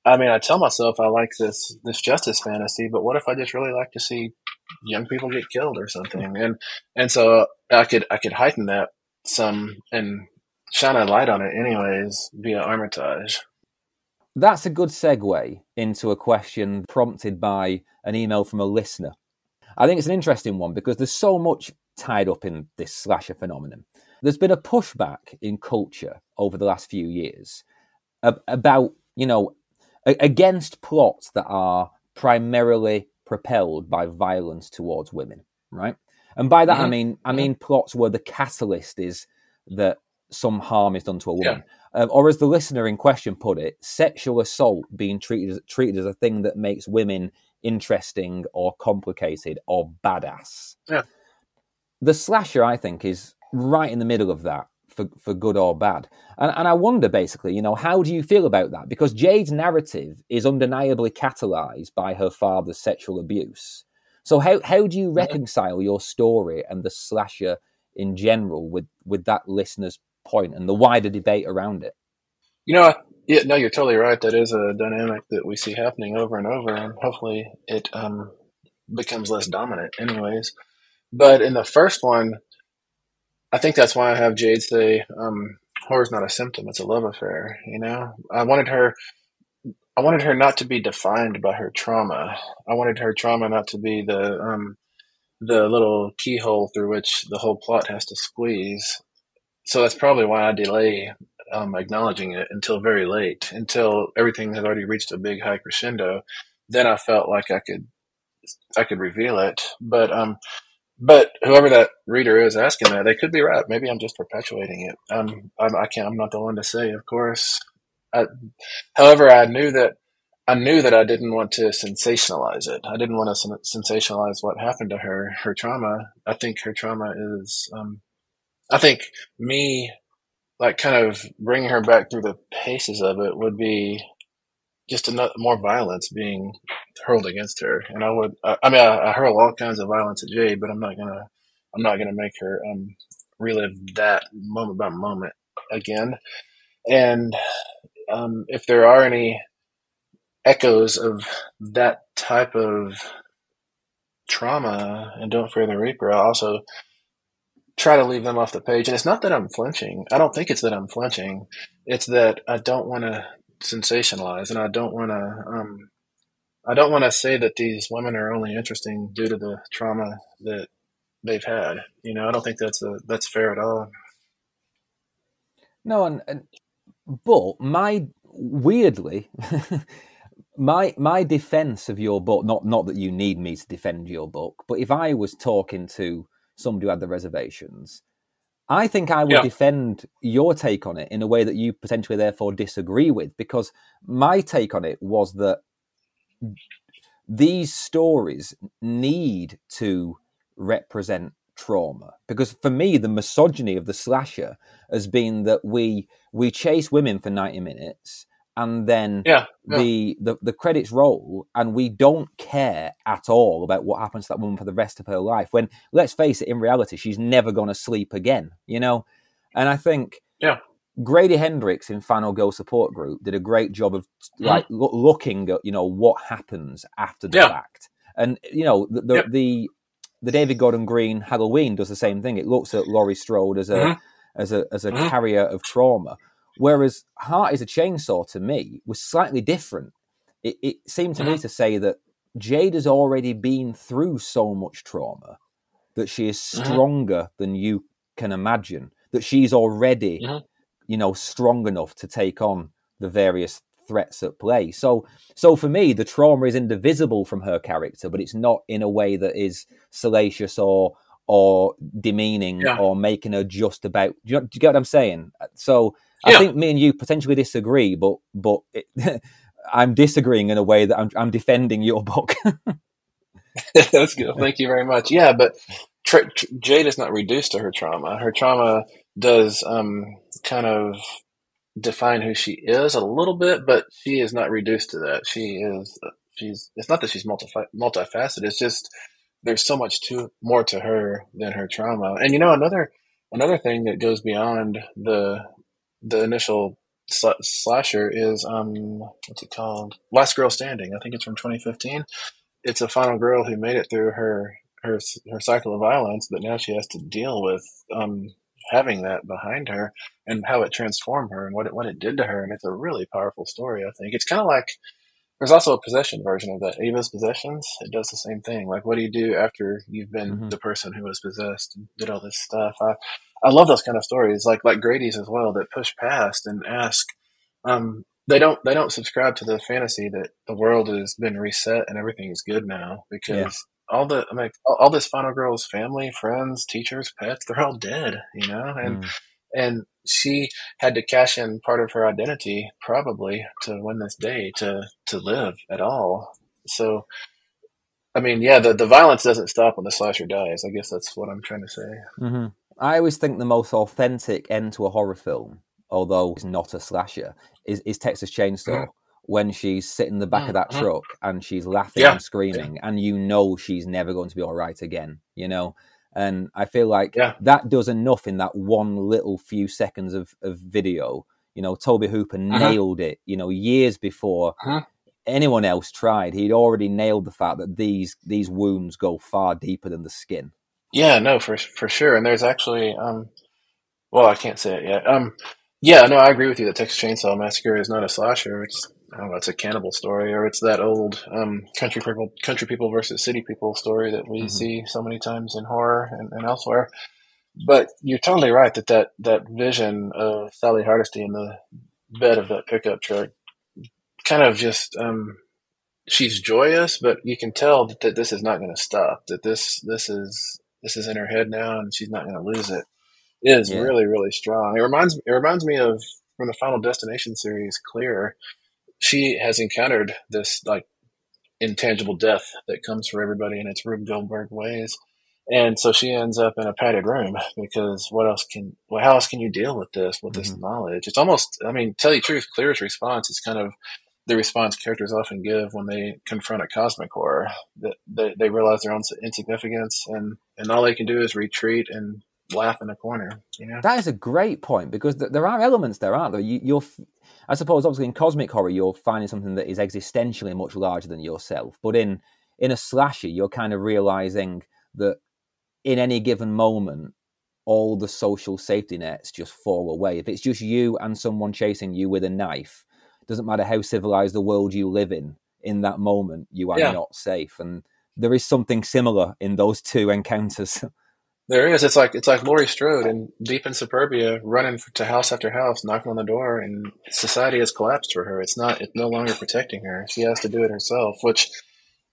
I mean, I tell myself I like this this justice fantasy, but what if I just really like to see young people get killed or something? And and so I could I could heighten that some and shine a light on it anyways via Armitage. That's a good segue into a question prompted by an email from a listener. I think it's an interesting one because there's so much tied up in this slasher phenomenon. There's been a pushback in culture over the last few years about, you know, against plots that are primarily propelled by violence towards women, right? And by that mm-hmm. I mean I mean plots where the catalyst is that some harm is done to a woman. Yeah. Um, or as the listener in question put it, sexual assault being treated as, treated as a thing that makes women interesting or complicated or badass. Yeah. The slasher, I think, is right in the middle of that for, for good or bad. And, and I wonder basically, you know, how do you feel about that? Because Jade's narrative is undeniably catalyzed by her father's sexual abuse. So how, how do you reconcile your story and the slasher in general with, with that listener's point and the wider debate around it? You know, yeah, no, you're totally right. That is a dynamic that we see happening over and over, and hopefully it um, becomes less dominant, anyways. But in the first one, I think that's why I have Jade say, um, "Horror's not a symptom; it's a love affair." You know, I wanted her, I wanted her not to be defined by her trauma. I wanted her trauma not to be the um, the little keyhole through which the whole plot has to squeeze. So that's probably why I delay um, acknowledging it until very late, until everything had already reached a big high crescendo. Then I felt like I could, I could reveal it. But um, but whoever that reader is asking that, they could be right. Maybe I'm just perpetuating it. Um, I'm, I can't. I'm not the one to say, of course. I, however, I knew that I knew that I didn't want to sensationalize it. I didn't want to sensationalize what happened to her, her trauma. I think her trauma is, um, I think me, like, kind of bringing her back through the paces of it would be just enough more violence being hurled against her. And I would, I, I mean, I, I, hurl all kinds of violence at Jade, but I'm not gonna, I'm not gonna make her um, relive that moment by moment again. And um, if there are any echoes of that type of trauma and Don't Fear the Reaper, I also try to leave them off the page. And it's not that I'm flinching. I don't think it's that I'm flinching. It's that I don't want to sensationalize, and I don't want to. Um, I don't want to say that these women are only interesting due to the trauma that they've had. You know, I don't think that's a that's fair at all. No, and, and but my weirdly, <laughs> my my defense of your book not not that you need me to defend your book, but if I was talking to somebody who had the reservations, I think I would yeah. defend your take on it in a way that you potentially therefore disagree with, because my take on it was that these stories need to represent trauma because for me the misogyny of the slasher has been that we we chase women for 90 minutes and then yeah, yeah. The, the the credits roll and we don't care at all about what happens to that woman for the rest of her life when let's face it in reality she's never going to sleep again you know and i think yeah grady hendrix in Final Girl Support Group did a great job of mm-hmm. like lo- looking at you know what happens after the yeah. fact and you know the the, the the david gordon green halloween does the same thing it looks at laurie strode as a mm-hmm. as a as a mm-hmm. carrier of trauma Whereas Heart is a Chainsaw to me was slightly different. It, it seemed to me to say that Jade has already been through so much trauma that she is stronger than you can imagine. That she's already. You know, strong enough to take on the various threats at play. So, so for me, the trauma is indivisible from her character, but it's not in a way that is salacious or or demeaning yeah. or making her just about. Do you, do you, get what I'm saying? So I think me and you potentially disagree, but but it, <laughs> I'm disagreeing in a way that I'm, I'm defending your book. <laughs> <laughs> That's good. Thank you very much. Yeah, but tra- tra- Jade is not reduced to her trauma. Her trauma does um, kind of define who she is a little bit, but she is not reduced to that. She is. She's. It's not that she's multi multifaceted. It's just there's so much to more to her than her trauma. And you know another another thing that goes beyond the the initial sl- slasher is um what's it called? Last Girl Standing. I think it's from 2015. It's a final girl who made it through her her her cycle of violence, but now she has to deal with um having that behind her and how it transformed her and what it what it did to her. And it's a really powerful story. I think it's kind of like there's also a possession version of that. Ava's possessions. It does the same thing. Like, what do you do after you've been mm-hmm. the person who was possessed and did all this stuff? I, I love those kind of stories, like like Grady's as well, that push past and ask. Um, they don't they don't subscribe to the fantasy that the world has been reset and everything is good now because. All the I mean all, all, this final girl's family, friends, teachers, pets, they're all dead, you know, and mm. and she had to cash in part of her identity probably to win this day to to live at all. So I mean, yeah, the, the violence doesn't stop when the slasher dies. I guess that's what I'm trying to say. Mm-hmm. I always think the most authentic end to a horror film, although it's not a slasher, is, is Texas Chainsaw. <clears throat> When she's sitting in the back mm, of that truck and she's laughing yeah. and screaming, yeah. and you know she's never going to be all right again, you know? And I feel like yeah. that does enough in that one little few seconds of, of video. You know, Tobe Hooper uh-huh. nailed it, you know, years before uh-huh. anyone else tried. He'd already nailed the fact that these these wounds go far deeper than the skin. Yeah, no, for for sure. And there's actually um well, I can't say it yet. Um yeah, no, I agree with you that Texas Chainsaw Massacre is not a slasher. It's I don't know, it's a cannibal story, or it's that old um, country people, country people versus city people story that we mm-hmm. see so many times in horror and, and, elsewhere. But you're totally right that, that that vision of Sally Hardesty in the bed of that pickup truck, kind of just um, she's joyous, but you can tell that, that this is not going to stop. That this this is this is in her head now, and she's not going to lose it. it is yeah. really really strong. It reminds it reminds me of from the Final Destination series, Clear she has encountered this like intangible death that comes for everybody in its Rube Goldberg ways. And so she ends up in a padded room because what else can, well, how else can you deal with this, with mm-hmm. this knowledge? It's almost, I mean, tell you truth, Clear's response is kind of the response characters often give when they confront a cosmic horror. That they, they realize their own insignificance and, and all they can do is retreat and laugh in the corner. You know, that is a great point because th- there are elements there, aren't there? You, you're, I suppose, obviously in cosmic horror, you're finding something that is existentially much larger than yourself. But in in a slasher, you're kind of realizing that in any given moment, all the social safety nets just fall away. If it's just you and someone chasing you with a knife, doesn't matter how civilized the world you live in. In that moment, you are yeah. not safe, and there is something similar in those two encounters. <laughs> There is. It's like it's like Laurie Strode in Deep in Suburbia, running to house after house, knocking on the door, and society has collapsed for her. It's not. It's no longer protecting her. She has to do it herself. Which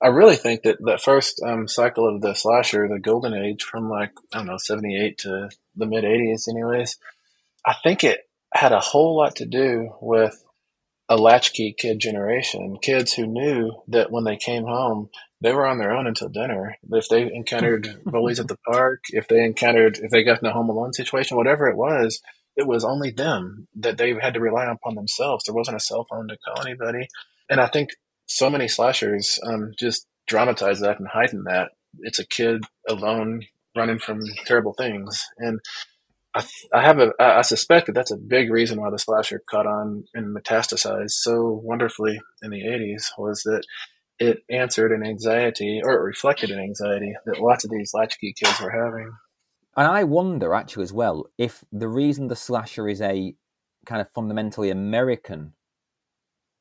I really think that that first um, cycle of the slasher, the golden age, from like I don't know, seventy eight to the mid eighties, anyways. I think it had a whole lot to do with a latchkey kid generation, kids who knew that when they came home, they were on their own until dinner. If they encountered <laughs> bullies at the park, if they encountered, if they got in a home alone situation, whatever it was, it was only them that they had to rely upon themselves. There wasn't a cell phone to call anybody. And I think so many slashers um, just dramatize that and heighten that. It's a kid alone running from terrible things. And I, I have a, I suspect that that's a big reason why the slasher caught on and metastasized so wonderfully in the 80s was that it answered an anxiety or it reflected an anxiety that lots of these latchkey kids were having. And I wonder actually as well if the reason the slasher is a kind of fundamentally American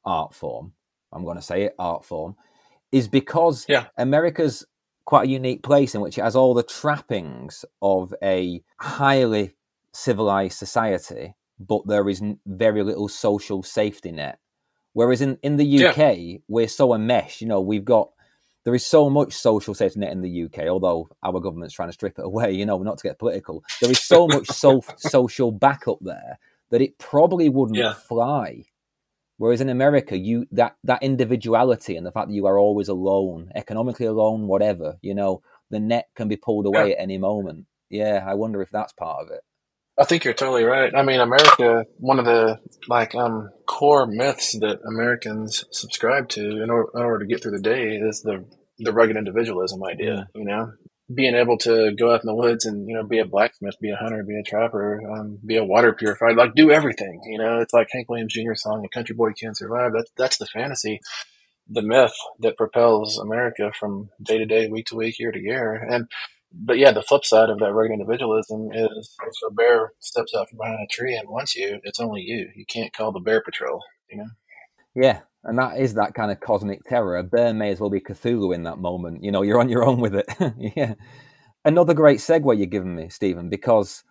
art form, I'm going to say it, art form, is because yeah. America's quite a unique place in which it has all the trappings of a highly civilized society, but there is very little social safety net Whereas in, in the UK, yeah. we're so enmeshed. You know, we've got there is so much social safety net in the UK, although our government's trying to strip it away. <laughs> You know, not to get political. There is so much <laughs> so, social backup there that it probably wouldn't yeah. fly. Whereas in America, you that that individuality and the fact that you are always alone, economically alone, whatever, you know, the net can be pulled away yeah. at any moment. Yeah, I wonder if that's part of it. I think you're totally right. I mean, America, one of the like um, core myths that Americans subscribe to in order, in order to get through the day is the the rugged individualism idea. You know, being able to go out in the woods and you know be a blacksmith, be a hunter, be a trapper, um, be a water purifier, like do everything. You know, it's like Hank Williams Jr. song, "A Country Boy Can't Survive." That's that's the fantasy, the myth that propels America from day to day, week to week, year to year. And but yeah, the flip side of that rugged individualism is if a bear steps out from behind a tree and wants you, it's only you. You can't call the bear patrol. You know. Yeah, and that is that kind of cosmic terror. A bear may as well be Cthulhu in that moment. You know, you're on your own with it. <laughs> yeah. Another great segue you're giving me, Stephen, because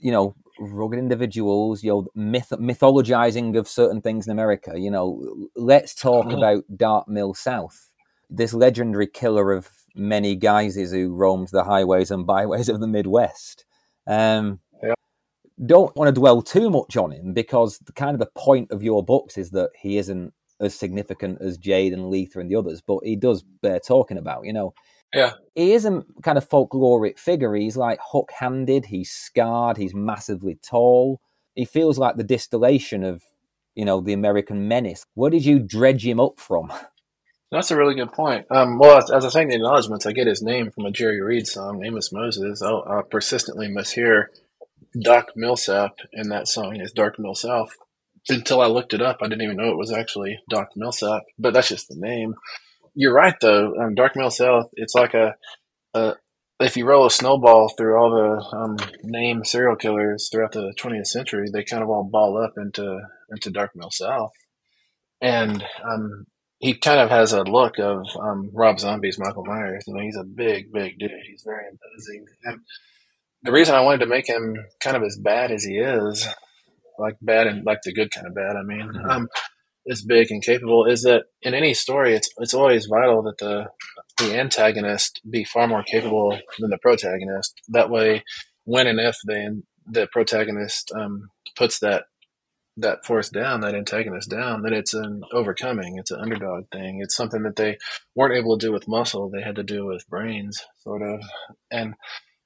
you know, rugged individuals, you know, myth- mythologizing of certain things in America. You know, let's talk mm-hmm. about Dark Mill South, this legendary killer of many guises who roamed the highways and byways of the Midwest. Um, don't want to dwell too much on him because the kind of the point of your books is that he isn't as significant as Jade and Letha and the others, but he does bear talking about, you know. Yeah. He is a kind of folkloric figure. He's like hook handed, he's scarred, he's massively tall. He feels like the distillation of, you know, the American menace. Where did you dredge him up from? <laughs> That's a really good point. Um, well, as, as I in the acknowledgments, I get his name from a Jerry Reed song, Amos Moses. I'll, I'll persistently mishear Doc Millsap in that song is Dark Mill South until I looked it up, I didn't even know it was actually Doc Millsap, but that's just the name. You're right, though. Um, Dark Mill South, it's like a, a, if you roll a snowball through all the um, named serial killers throughout the 20th century, they kind of all ball up into into Dark Mill South, and um, he kind of has a look of um, Rob Zombie's Michael Myers. You know, he's a big, big dude. He's very imposing, and the reason I wanted to make him kind of as bad as he is like bad and like the good kind of bad. I mean, mm-hmm. um, is big and capable. Is that in any story, it's it's always vital that the the antagonist be far more capable than the protagonist. That way, when and if the the protagonist um, puts that that force down, that antagonist down, then it's an overcoming. It's an underdog thing. It's something that they weren't able to do with muscle. They had to do with brains, sort of. And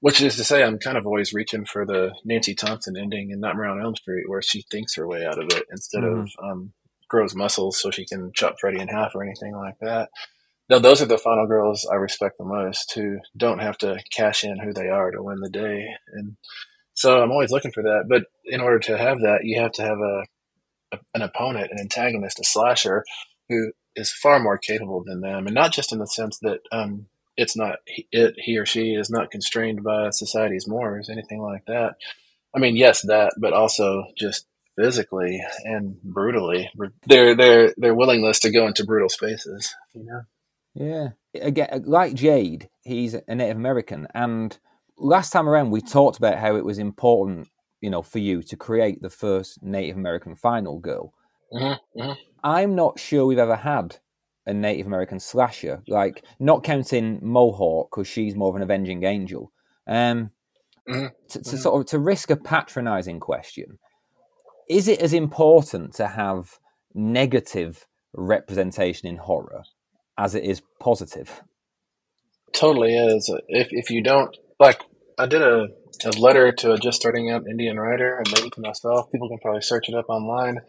which is to say, I'm kind of always reaching for the Nancy Thompson ending in Nightmare on Elm Street, where she thinks her way out of it instead mm-hmm. of um, grows muscles so she can chop Freddy in half or anything like that. Now, those are the final girls I respect the most who don't have to cash in who they are to win the day. And so I'm always looking for that. But in order to have that, you have to have a, a an opponent, an antagonist, a slasher who is far more capable than them. And not just in the sense that um, it's not it he or she is not constrained by society's mores anything like that i mean yes that but also just physically and brutally their their their willingness to go into brutal spaces you know yeah again like jade he's a native american and last time around we talked about how it was important you know for you to create the first native american final girl mm-hmm, mm-hmm. i'm not sure we've ever had a Native American slasher, like not counting Mohawk because she's more of an avenging angel. Um, mm-hmm. to, to mm-hmm. sort of to risk a patronizing question, is it as important to have negative representation in horror as it is positive? Totally is. If if you don't like, I did a a letter to a just starting out Indian writer and maybe to myself. People can probably search it up online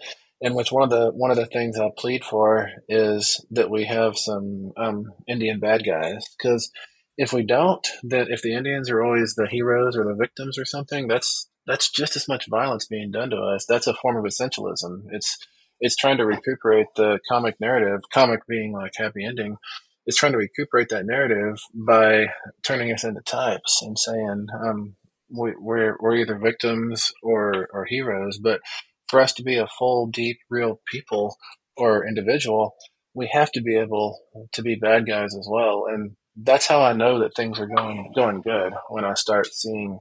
in which one of the one of the things I plead for is that we have some um, Indian bad guys because if we don't, that if the Indians are always the heroes or the victims or something, that's that's just as much violence being done to us. That's a form of essentialism. It's it's trying to recuperate the comic narrative, comic being like happy ending. It's trying to recuperate that narrative by turning us into types and saying um, we, we're we're either victims or or heroes, but for us to be a full, deep, real people or individual, we have to be able to be bad guys as well. And that's how I know that things are going going good when I start seeing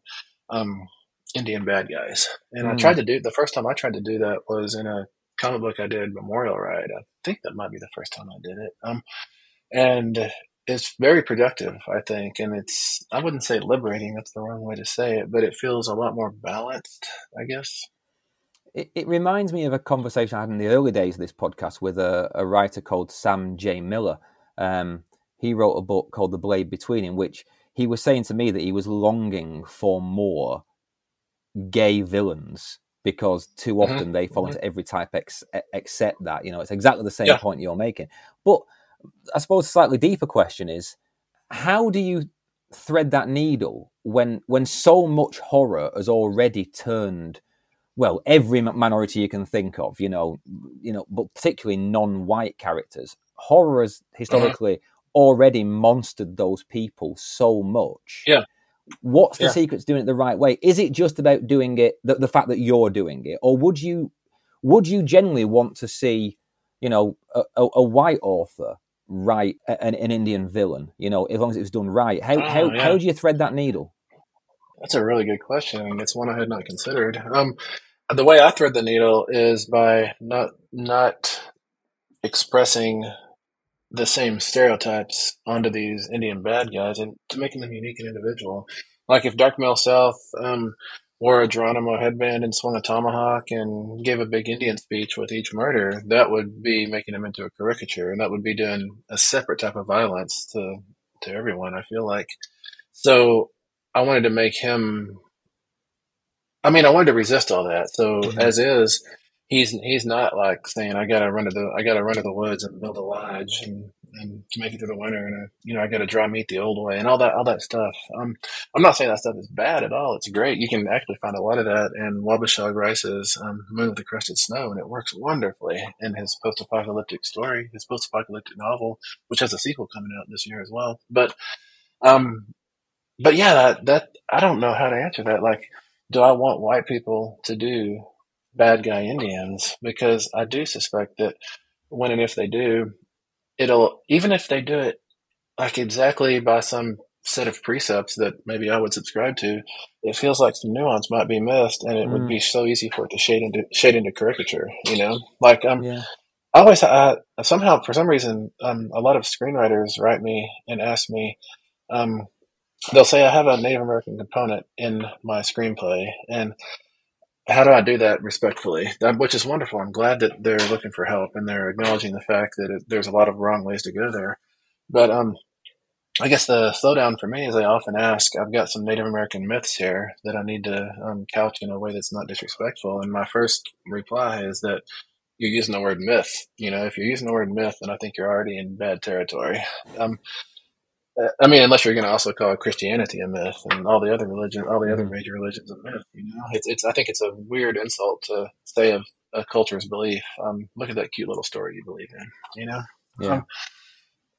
um, Indian bad guys. And mm. I tried to do the first time I tried to do that was in a comic book I did Memorial Ride. I think that might be the first time I did it. Um, and it's very productive, I think, and it's I wouldn't say liberating. That's the wrong way to say it, but it feels a lot more balanced, I guess. It, it, reminds me of a conversation I had in the early days of this podcast with a, a writer called Sam J. Miller. Um, he wrote a book called The Blade Between, in which he was saying to me that he was longing for more gay villains because too mm-hmm. often mm-hmm. they fall into mm-hmm. every type ex- except that. You know, it's exactly the same yeah. point you're making. But I suppose a slightly deeper question is how do you thread that needle when when so much horror has already turned well every minority you can think of you know you know but particularly non-white characters horror has historically mm-hmm. already monstered those people so much yeah what's the yeah. secret to doing it the right way is it just about doing it the, the fact that you're doing it or would you would you genuinely want to see you know a, a, a white author write an, an, Indian villain? You know, as long as it was done right. How oh, how yeah. how do you thread that needle? That's a really good question. It's one I had not considered. Um, the way I thread the needle is by not not expressing the same stereotypes onto these Indian bad guys and to making them unique and individual. Like if Dark Mill South um, wore a Geronimo headband and swung a tomahawk and gave a big Indian speech with each murder, that would be making him into a caricature, and that would be doing a separate type of violence to to everyone. I feel like so. I wanted to make him. I mean, I wanted to resist all that. So mm-hmm. as is, he's he's not like saying I gotta run to the I gotta run to the woods and build a lodge and and to make it through the winter and I, you know I gotta dry meat the old way and all that all that stuff. Um, I'm not saying that stuff is bad at all. It's great. You can actually find a lot of that in Waubgeshig Rice's um, Moon of the Crusted Snow, and it works wonderfully in his post-apocalyptic story, his post-apocalyptic novel, which has a sequel coming out this year as well. But um, but yeah, that that I don't know how to answer that. Like, do I want white people to do bad guy Indians because I do suspect that when and if they do, it'll even if they do it like exactly by some set of precepts that maybe I would subscribe to, it feels like some nuance might be missed, and it mm. would be mm. so easy for it to shade into shade into caricature. You know, like um, yeah. I always uh, somehow for some reason um, a lot of screenwriters write me and ask me. Um, they'll say I have a Native American component in my screenplay, and how do I do that respectfully? Which is wonderful. I'm glad that they're looking for help and they're acknowledging the fact that it, there's a lot of wrong ways to go there. But um, I guess the slowdown for me is I often ask, I've got some Native American myths here that I need to um, couch in a way that's not disrespectful. And my first reply is that you're using the word myth. You know, if you're using the word myth, then I think you're already in bad territory. Um, I mean, unless you're going to also call Christianity a myth and all the other religions, all the other mm-hmm. major religions a myth, you know, it's, it's, I think it's a weird insult to say of a culture's belief. Um, look at that cute little story you believe in, you know? Yeah. Um,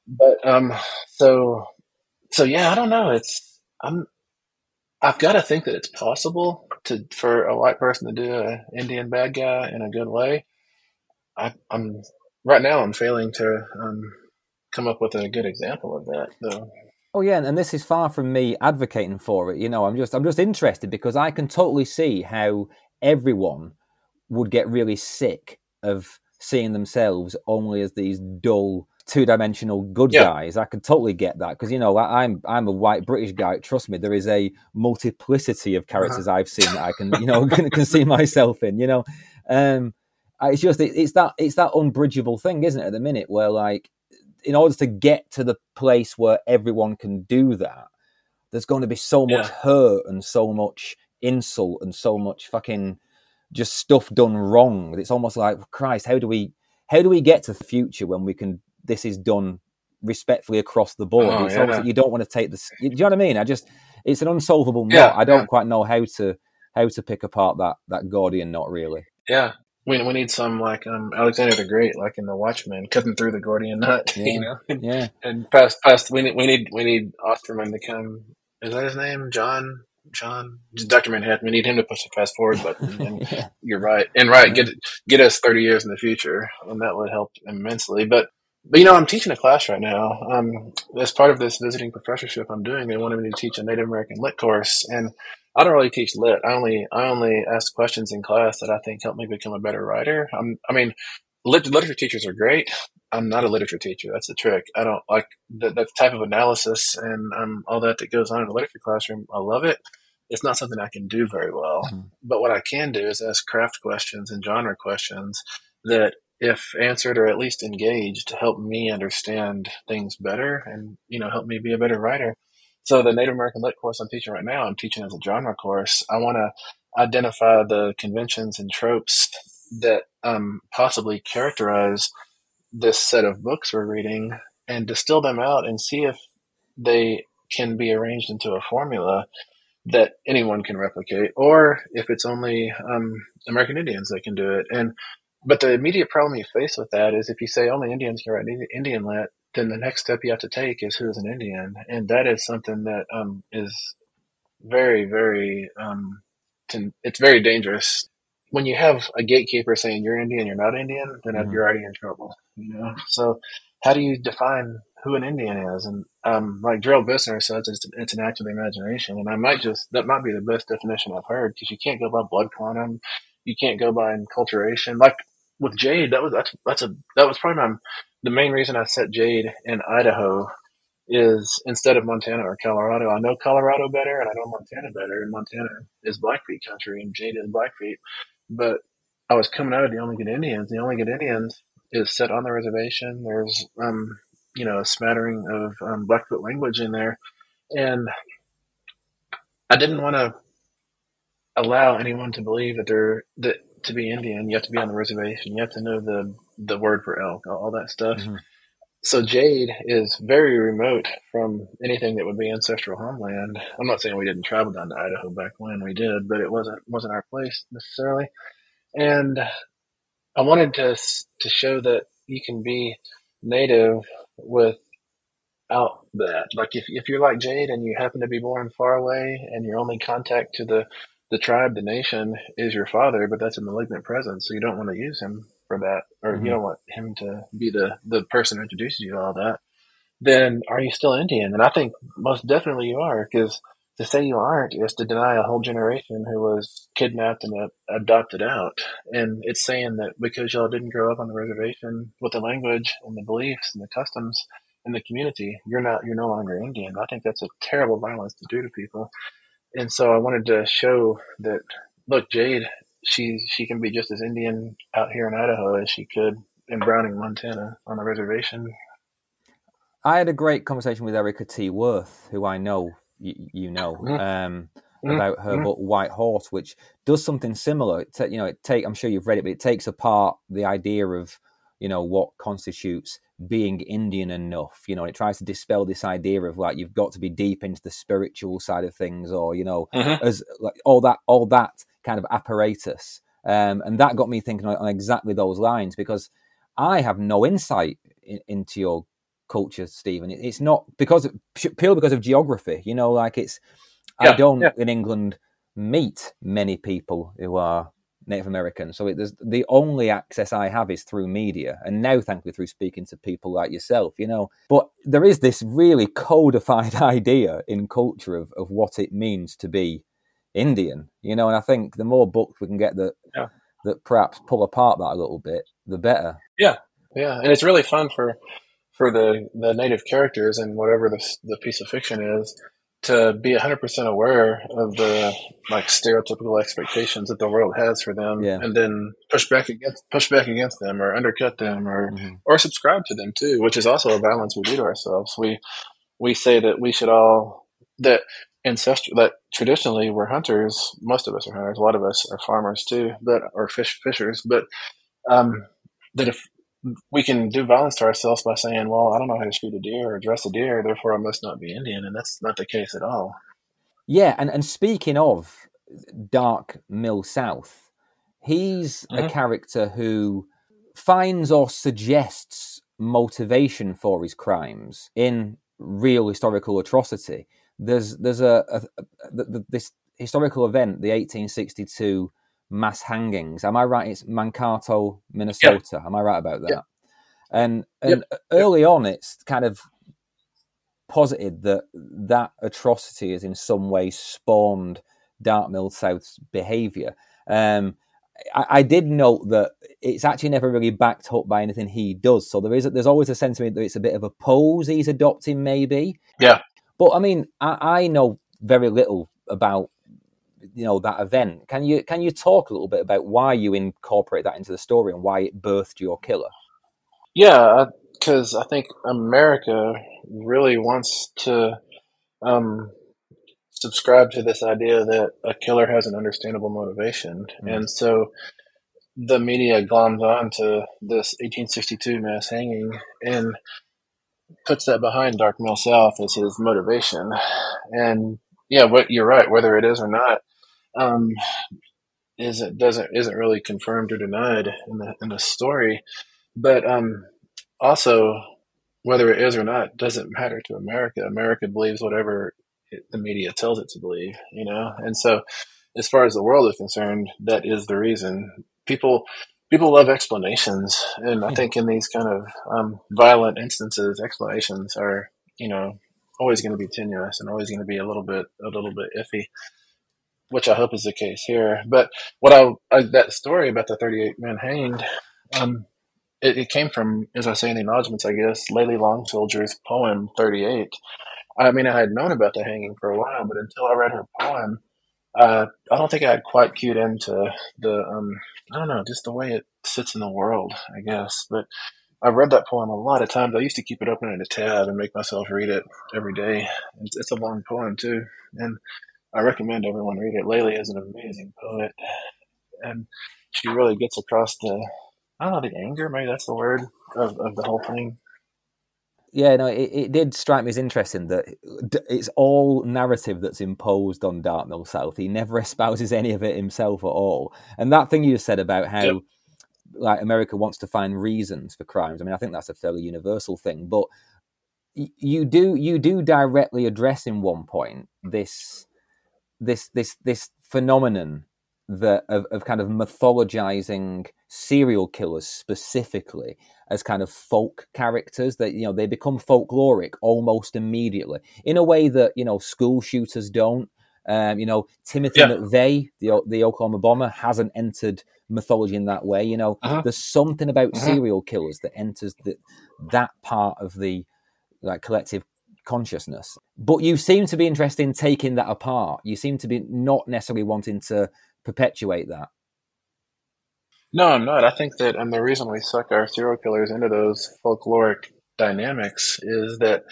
but, um, so, so yeah, I don't know. It's, I'm, I've got to think that it's possible to, for a white person to do an Indian bad guy in a good way. I, I'm, right now I'm failing to, um, come up with a good example of that, though. Oh yeah, and this is far from me advocating for it. You know, I'm just I'm just interested because I can totally see how everyone would get really sick of seeing themselves only as these dull two-dimensional good yeah. guys. I can totally get that because you know I, am I'm a white British guy. Trust me, there is a multiplicity of characters uh-huh. I've seen that I can you know <laughs> can, can see myself in. You know, um, it's just it, it's that it's that unbridgeable thing, isn't it? At the minute, where like in order to get to the place where everyone can do that, there's going to be so much yeah. hurt and so much insult and so much fucking just stuff done wrong. It's almost like Christ. How do we how do we get to the future when we can? This is done respectfully across the board. Oh, it's yeah. almost like you don't want to take this. Do you know what I mean? I just it's an unsolvable knot. Yeah, I don't quite know how to how to pick apart that that Gordian knot. Really. Yeah, we, we need some like um, Alexander the Great, like in the Watchmen, cutting through the Gordian knot. <laughs> Yeah. You know, yeah. And past past we need we need we need Osterman to come. Is that his name? John. John, Doctor Manhattan. We need him to push the fast forward button. <laughs> And yeah. You're right, and right. Get get us 30 years in the future, and that would help immensely. But but you know, I'm teaching a class right now. Um, as part of this visiting professorship I'm doing, they wanted me to teach a Native American lit course, and I don't really teach lit. I only I only ask questions in class that I think help me become a better writer. I'm, I mean, lit, literature teachers are great. I'm not a literature teacher. That's the trick. I don't like the, the type of analysis and um, all that that goes on in the literature classroom. I love it. It's not something I can do very well. Mm-hmm. But what I can do is ask craft questions and genre questions that, if answered or at least engaged, help me understand things better and you know help me be a better writer. So the Native American Lit course I'm teaching right now, I'm teaching as a genre course. I want to identify the conventions and tropes that um, possibly characterize this set of books we're reading and distill them out and see if they can be arranged into a formula that anyone can replicate, or if it's only um, American Indians that can do it. And but the immediate problem you face with that is if you say only Indians can write Indian lit, then the next step you have to take is who is an Indian, and that is something that um, is very, very um, it's very dangerous. When you have a gatekeeper saying you're Indian, you're not Indian, then mm-hmm. you're already in trouble. You know, so how do you define who an Indian is. And um, like Gerald Vizenor says, it's, it's, an act of the imagination. And I might just, that might be the best definition I've heard because you can't go by blood quantum. You can't go by enculturation. Like with Jade, that was, that's, that's a, that was probably my, the main reason I set Jade in Idaho is instead of Montana or Colorado. I know Colorado better and I know Montana better. And Montana is Blackfeet country and Jade is Blackfeet. But I was coming out of the Only Good Indians. The Only Good Indians is set on the reservation. There's um, you know, a smattering of um, Blackfoot language in there. And I didn't want to allow anyone to believe that they're that to be Indian, you have to be on the reservation, you have to know the the word for elk, all that stuff. Mm-hmm. So Jade is very remote from anything that would be ancestral homeland. I'm not saying we didn't travel down to Idaho back when we did, but it wasn't wasn't our place necessarily. And I wanted to to show that you can be native without that. Like if if you're like Jade and you happen to be born far away and your only contact to the the tribe, the nation is your father, but that's a malignant presence, so you don't want to use him for that, or mm-hmm. you don't want him to be the the person who introduces you to all that. Then are you still Indian? And I think most definitely you are, because to say you aren't is to deny a whole generation who was kidnapped and adopted out. And it's saying that because y'all didn't grow up on the reservation with the language and the beliefs and the customs and the community, you're not, you're no longer Indian. I think that's a terrible violence to do to people. And so I wanted to show that, look, Jade, she, she can be just as Indian out here in Idaho as she could in Browning, Montana on the reservation. I had a great conversation with Erika T. Wurth, who I know you, you know, mm-hmm. um, mm-hmm. about her mm-hmm. book White Horse, which does something similar. It you know, it take I'm sure you've read it, but it takes apart the idea of you know what constitutes being Indian enough. You know, it tries to dispel this idea of like you've got to be deep into the spiritual side of things, or you know, mm-hmm. as like all that all that kind of apparatus. Um, and that got me thinking on, exactly those lines because I have no insight in, into your culture, Stephen. It's not because of, purely because of geography. You know, like it's yeah, I don't yeah. in England meet many people who are Native American, so it, the only access I have is through media, and now thankfully through speaking to people like yourself. You know, but there is this really codified <laughs> idea in culture of of what it means to be Indian. You know, and I think the more books we can get that yeah. that perhaps pull apart that a little bit, the better. Yeah, yeah, and it's really fun for for the, the native characters and whatever the, the piece of fiction is to be 100% aware of the like stereotypical expectations that the world has for them yeah. and then push back against push back against them or undercut them or mm-hmm. or subscribe to them too which is also a balance we do to ourselves we we say that we should all that ancestral that traditionally we're hunters most of us are hunters a lot of us are farmers too but or fish fishers but um that if we can do violence to ourselves by saying, well, I don't know how to shoot a deer or dress a deer, therefore I must not be Indian. And that's not the case at all. Yeah. And, and speaking of Dark Mill South, he's mm-hmm. a character who finds or suggests motivation for his crimes in real historical atrocity. There's there's a, a, a, a this historical event, the 1862 mass hangings. Am I right? It's Mankato, Minnesota. Am I right about that? And and yep. early on, it's kind of posited that that atrocity has in some way spawned Mill South's behaviour. Um, I, I, did note that it's actually never really backed up by anything he does. So there is there's always a it that it's a bit of a pose he's adopting, maybe. Yeah. But I mean, I, I know very little about you know that event. Can you can you talk a little bit about why you incorporate that into the story and why it birthed your killer? Yeah, because I think America really wants to um, subscribe to this idea that a killer has an understandable motivation, mm and so the media gloms on to this 1862 mass hanging and puts that behind Dark Mill South as his motivation. And yeah, what you're right, whether it is or not, um, is it doesn't isn't really confirmed or denied in the in the story. But um, also, whether it is or not doesn't matter to America. America believes whatever it, the media tells it to believe, you know. And so, as far as the world is concerned, that is the reason people people love explanations, and I think in these kind of um, violent instances, explanations are you know always going to be tenuous and always going to be a little bit a little bit iffy, which I hope is the case here. But what I, I that story about the thirty eight men hanged, um, it, it, came from as I say in the acknowledgments, I guess Layli Long Soldier's poem thirty eight. I mean, I had known about the hanging for a while, but until I read her poem uh, I don't think I had quite cued into the, um, I don't know, just the way it sits in the world, I guess. But I've read that poem a lot of times. I used to keep it open in a tab and make myself read it every day. It's, it's a long poem too, and I recommend everyone read it. Layli is an amazing poet, and she really gets across the, I don't know, the anger, maybe that's the word of, of the whole thing yeah, no, it, it did strike me as interesting that it's all narrative that's imposed on Dark Mill South. He never espouses any of it himself at all. And that thing you said about how yep. like America wants to find reasons for crimes. I mean, I think that's a fairly universal thing. But you do you do directly address in one point this this this this phenomenon that of, of kind of mythologizing serial killers specifically as kind of folk characters that you know they become folkloric almost immediately in a way that you know school shooters don't um, you know timothy yeah. mcveigh the, the oklahoma bomber hasn't entered mythology in that way you know uh-huh. there's something about uh-huh. serial killers that enters the, that part of the like collective consciousness but you seem to be interested in taking that apart you seem to be not necessarily wanting to perpetuate that. No, I'm not. I think that, and the reason we suck our serial killers into those folkloric dynamics is that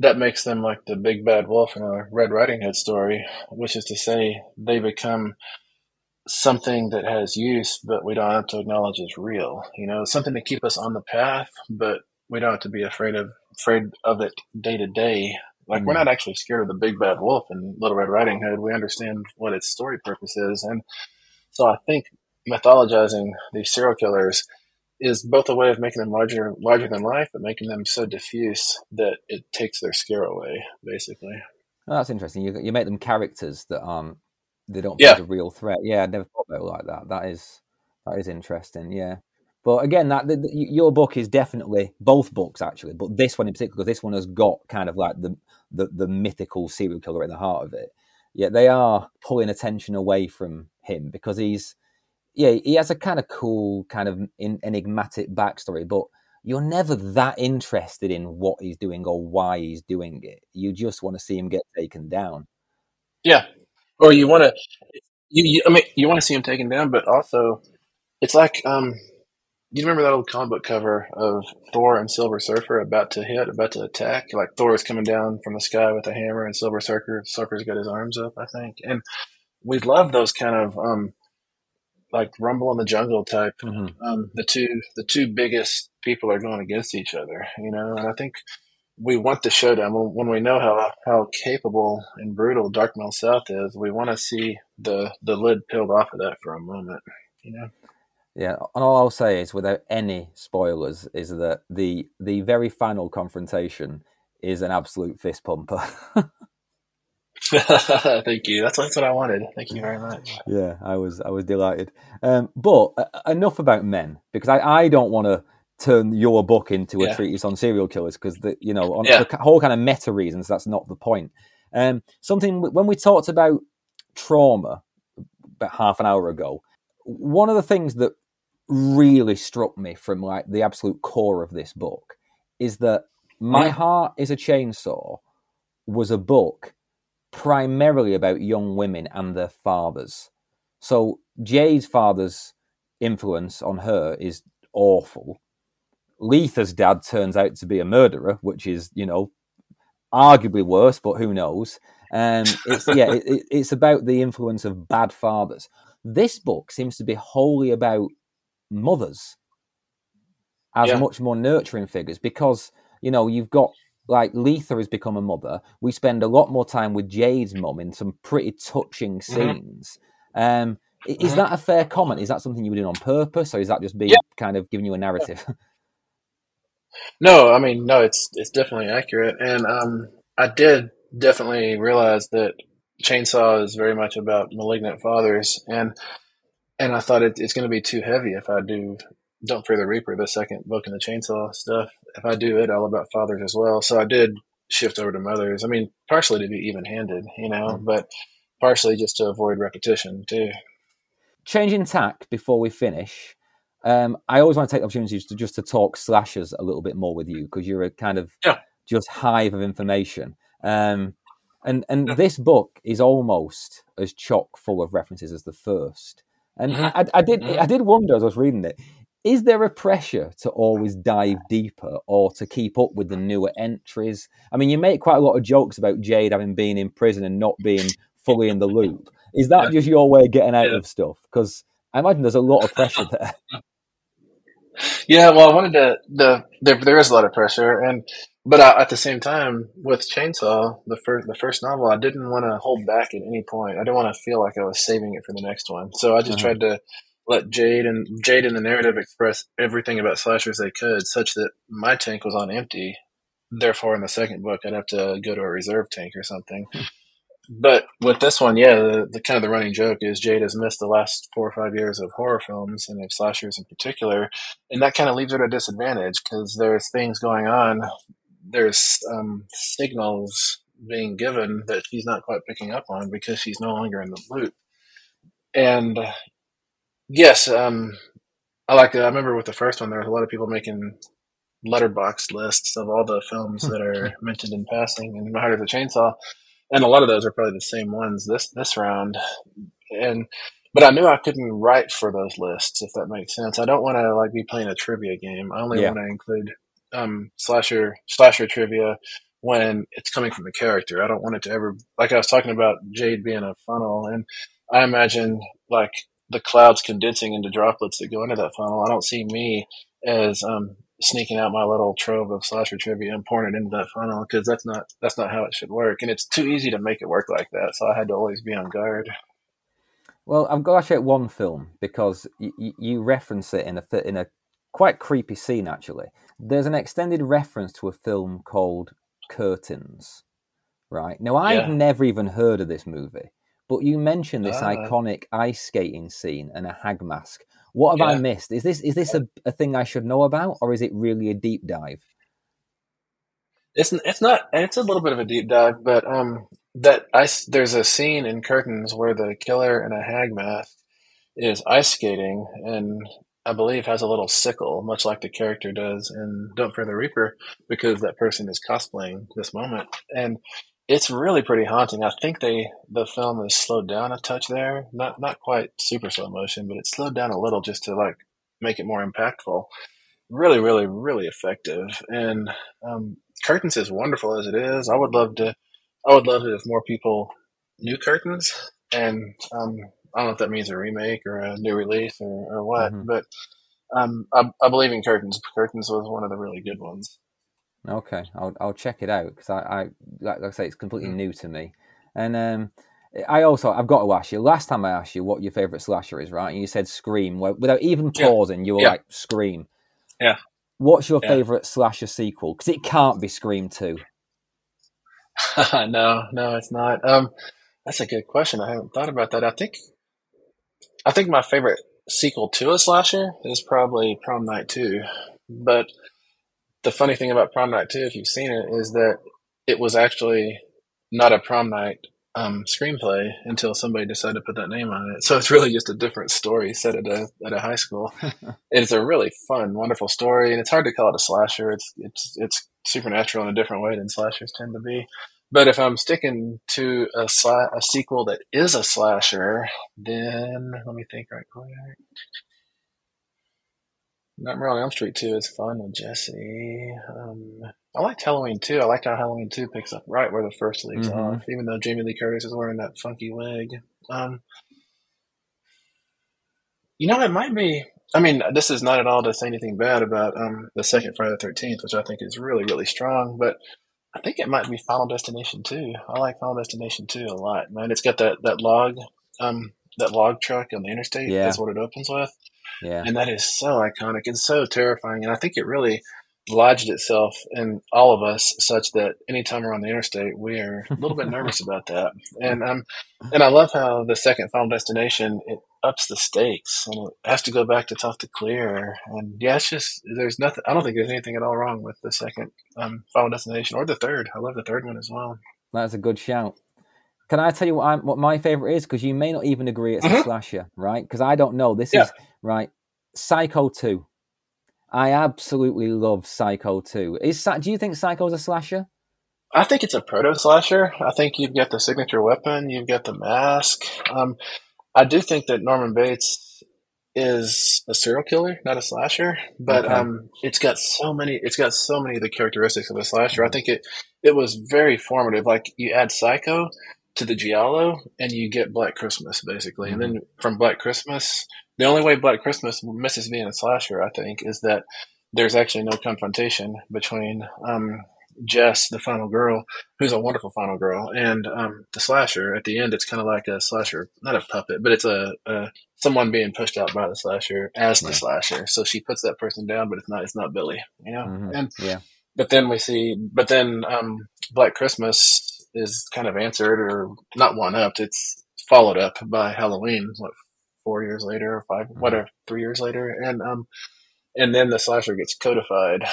that makes them like the big bad wolf in a Red Riding Hood story, which is to say, they become something that has use, but we don't have to acknowledge is real. You know, something to keep us on the path, but we don't have to be afraid of afraid of it day to day like mm we're not actually scared of the big bad wolf in Little Red Riding Hood. We understand what its story purpose is, and so I think mythologizing these serial killers is both a way of making them larger, larger than life, but making them so diffuse that it takes their scare away, basically. Oh, that's interesting. You you make them characters that aren't they don't yeah. pose a real threat. Yeah, I never thought about it like that. That is that is interesting. Yeah. But again, that the, the, your book is definitely both books actually, but this one in particular, because this one has got kind of like the, the the mythical serial killer in the heart of it. Yet they are pulling attention away from him because he's yeah he has a kind of cool kind of enigmatic backstory, but you're never that interested in what he's doing or why he's doing it. You just want to see him get taken down. Yeah, or you want to you, you I mean you want to see him taken down, but also it's like um you remember that old comic book cover of Thor and Silver Surfer about to hit, about to attack? Like Thor is coming down from the sky with a hammer, and Silver Surfer Surfer's got his arms up, I think. And we love those kind of um, like Rumble in the Jungle type. Mm-hmm. Um, the two the two biggest people are going against each other, you know. And I think we want the showdown when we know how how capable and brutal Dark Mill South is. We want to see the the lid peeled off of that for a moment, you know. Yeah, and all I'll say is, without any spoilers, is that the the very final confrontation is an absolute fist pumper. <laughs> <laughs> Thank you. That's, that's what I wanted. Thank you very much. Yeah, I was I was delighted. Um, but uh, enough about men because I, I don't want to turn your book into a yeah. treatise on serial killers because the you know on yeah. the whole kind of meta reasons that's not the point. Um, something when we talked about trauma about half an hour ago, one of the things that really struck me from like the absolute core of this book is that My Heart is a Chainsaw was a book primarily about young women and their fathers. So Jay's father's influence on her is awful. Letha's dad turns out to be a murderer, which is, you know, arguably worse, but who knows? Um, it's yeah, it, it's about the influence of bad fathers. This book seems to be wholly about mothers as yeah. much more nurturing figures because you know, you've got like Letha has become a mother. We spend a lot more time with Jade's mum in some pretty touching Mm-hmm. scenes. Um, i- is Mhm. that a fair comment? Is that something you were doing on purpose, or is that just being Yeah. kind of giving you a narrative? <laughs> No, I mean, no, it's it's definitely accurate, and um, I did definitely realize that Chainsaw is very much about malignant fathers, and and I thought it, it's going to be too heavy if I do Don't Fear the Reaper, the second book in the Chainsaw stuff. If I do it all about fathers as well, so I did shift over to mothers. I mean, partially to be even handed, you know, Mhm. but partially just to avoid repetition too. Changing tack before we finish. Um, I always want to take the opportunity to just to talk slashers a little bit more with you because you're a kind of Yeah. just hive of information. Um, and and this book is almost as chock full of references as the first. And Mhm. I, I did Mhm. I did wonder as I was reading it, is there a pressure to always dive deeper or to keep up with the newer entries? I mean, you make quite a lot of jokes about Jade having been in prison and not being fully in the loop. Is that just your way of getting out Yeah. of stuff? Because I imagine there's a lot of pressure there. <laughs> Yeah, well, I wanted to. The there there is a lot of pressure, and but I, at the same time, with Chainsaw, the first the first novel, I didn't want to hold back at any point. I didn't want to feel like I was saving it for the next one. So I just Mhm. tried to let Jade and Jade and the narrative express everything about slashers they could, such that my tank was on empty. Therefore, in the second book, I'd have to go to a reserve tank or something. But with this one, yeah, the, the kind of the running joke is Jade has missed the last four or five years of horror films and of slashers in particular, and that kind of leaves her at a disadvantage because there's things going on. There's um, signals being given that she's not quite picking up on because she's no longer in the loop. And yes, um, I like. I remember with the first one, there was a lot of people making Letterboxd lists of all the films that are <laughs> mentioned in passing in My Heart is a Chainsaw, and a lot of those are probably the same ones this this round. And but I knew I couldn't write for those lists if that makes sense. I don't want to like be playing a trivia game. I only Yeah. want to include um, slasher slasher trivia when it's coming from the character. I don't want it to ever like I was talking about Jade being a funnel, and I imagine like the clouds condensing into droplets that go into that funnel. I don't see me as um, sneaking out my little trove of slasher trivia and pouring it into that funnel because that's not that's not how it should work, and it's too easy to make it work like that. So I had to always be on guard. Well, I've got to check one film because y- y- you reference it in a in a quite creepy scene. Actually, there's an extended reference to a film called Curtains. Right now, I've Yeah. never even heard of this movie, but you mentioned this Ah. iconic ice skating scene and a hag mask. What have I missed? Is this is this a, a thing I should know about, or is it really a deep dive? It's it's not it's a little bit of a deep dive, but um that ice there's a scene in Curtains where the killer in a hag mask is ice skating and I believe has a little sickle, much like the character does in Don't Fear the Reaper, because that person is cosplaying this moment. And it's really pretty haunting. I think they the film is slowed down a touch there. Not not quite super slow motion, but it's slowed down a little just to like make it more impactful. Really, really, really effective. And um, Curtains is wonderful as it is. I would love to. I would love it if more people knew Curtains, and um, I don't know if that means a remake or a new release or, or what. Mhm. But um, I, I believe in Curtains. Curtains was one of the really good ones. Okay, I'll I'll check it out because I, I like, like I say it's completely Mm. new to me, and um, I also I've got to ask you. Last time I asked you what your favorite slasher is, right? And you said Scream. Well, without even Yeah. pausing, you were Yeah. like Scream. Yeah. What's your Yeah. favorite slasher sequel? Because it can't be Scream Two. <laughs> no, no, it's not. Um, that's a good question. I haven't thought about that. I think, I think my favorite sequel to a slasher is probably Prom Night Two. But the funny thing about Prom Night Two, if you've seen it, is that it was actually not a prom night um, screenplay until somebody decided to put that name on it. So it's really just a different story set at a at a high school. <laughs> it's a really fun, wonderful story, and it's hard to call it a slasher. It's it's it's supernatural in a different way than slashers tend to be. But if I'm sticking to a a sequel that is a slasher, then let me think right quick. Nightmare on Elm Street 2 is fun with Jesse. Um, I liked Halloween 2. I liked how Halloween 2 picks up right where the first leaves Mhm. off, even though Jamie Lee Curtis is wearing that funky wig. Um, you know, it might be I mean, this is not at all to say anything bad about um, the second Friday the Thirteenth, which I think is really really strong, but I think it might be Final Destination 2. I like Final Destination 2 a lot, man. It's got that that log, um, that log truck on the interstate. Yeah. That's what it opens with, Yeah. and that is so iconic and so terrifying. And I think it really lodged itself in all of us, such that anytime we're on the interstate, we are a little bit nervous about that. And um, and I love how the second Final Destination it ups the stakes and it has to go back to tough to clear. And yeah, it's just there's nothing. I don't think there's anything at all wrong with the second um, Final Destination or the third. I love the third one as well. That's a good shout. Can I tell you what, I'm, what my favorite is? Because you may not even agree it's a Mhm. slasher, right? Because I don't know. This Yeah. is right. Psycho two. I absolutely love Psycho two. Is do you think Psycho's a slasher? I think it's a proto slasher. I think you've got the signature weapon, you've got the mask. Um, I do think that Norman Bates is a serial killer, not a slasher, but Okay. um, it's got so many. It's got so many of the characteristics of a slasher. I think it it was very formative. Like you add Psycho to the Giallo, and you get Black Christmas basically, and then from Black Christmas, the only way Black Christmas misses being a slasher, I think, is that there's actually no confrontation between um, Jess, the final girl, who's a wonderful final girl, and um, the slasher. At the end, it's kind of like a slasher, not a puppet, but it's a, a someone being pushed out by the slasher as the slasher. So she puts that person down, but it's not it's not Billy, you know. Mhm. And Yeah. but then we see, but then um, Black Christmas is kind of answered or not one up. It's followed up by Halloween. What four years later or 5 Mhm. whatever, three years later, and um, and then the slasher gets codified.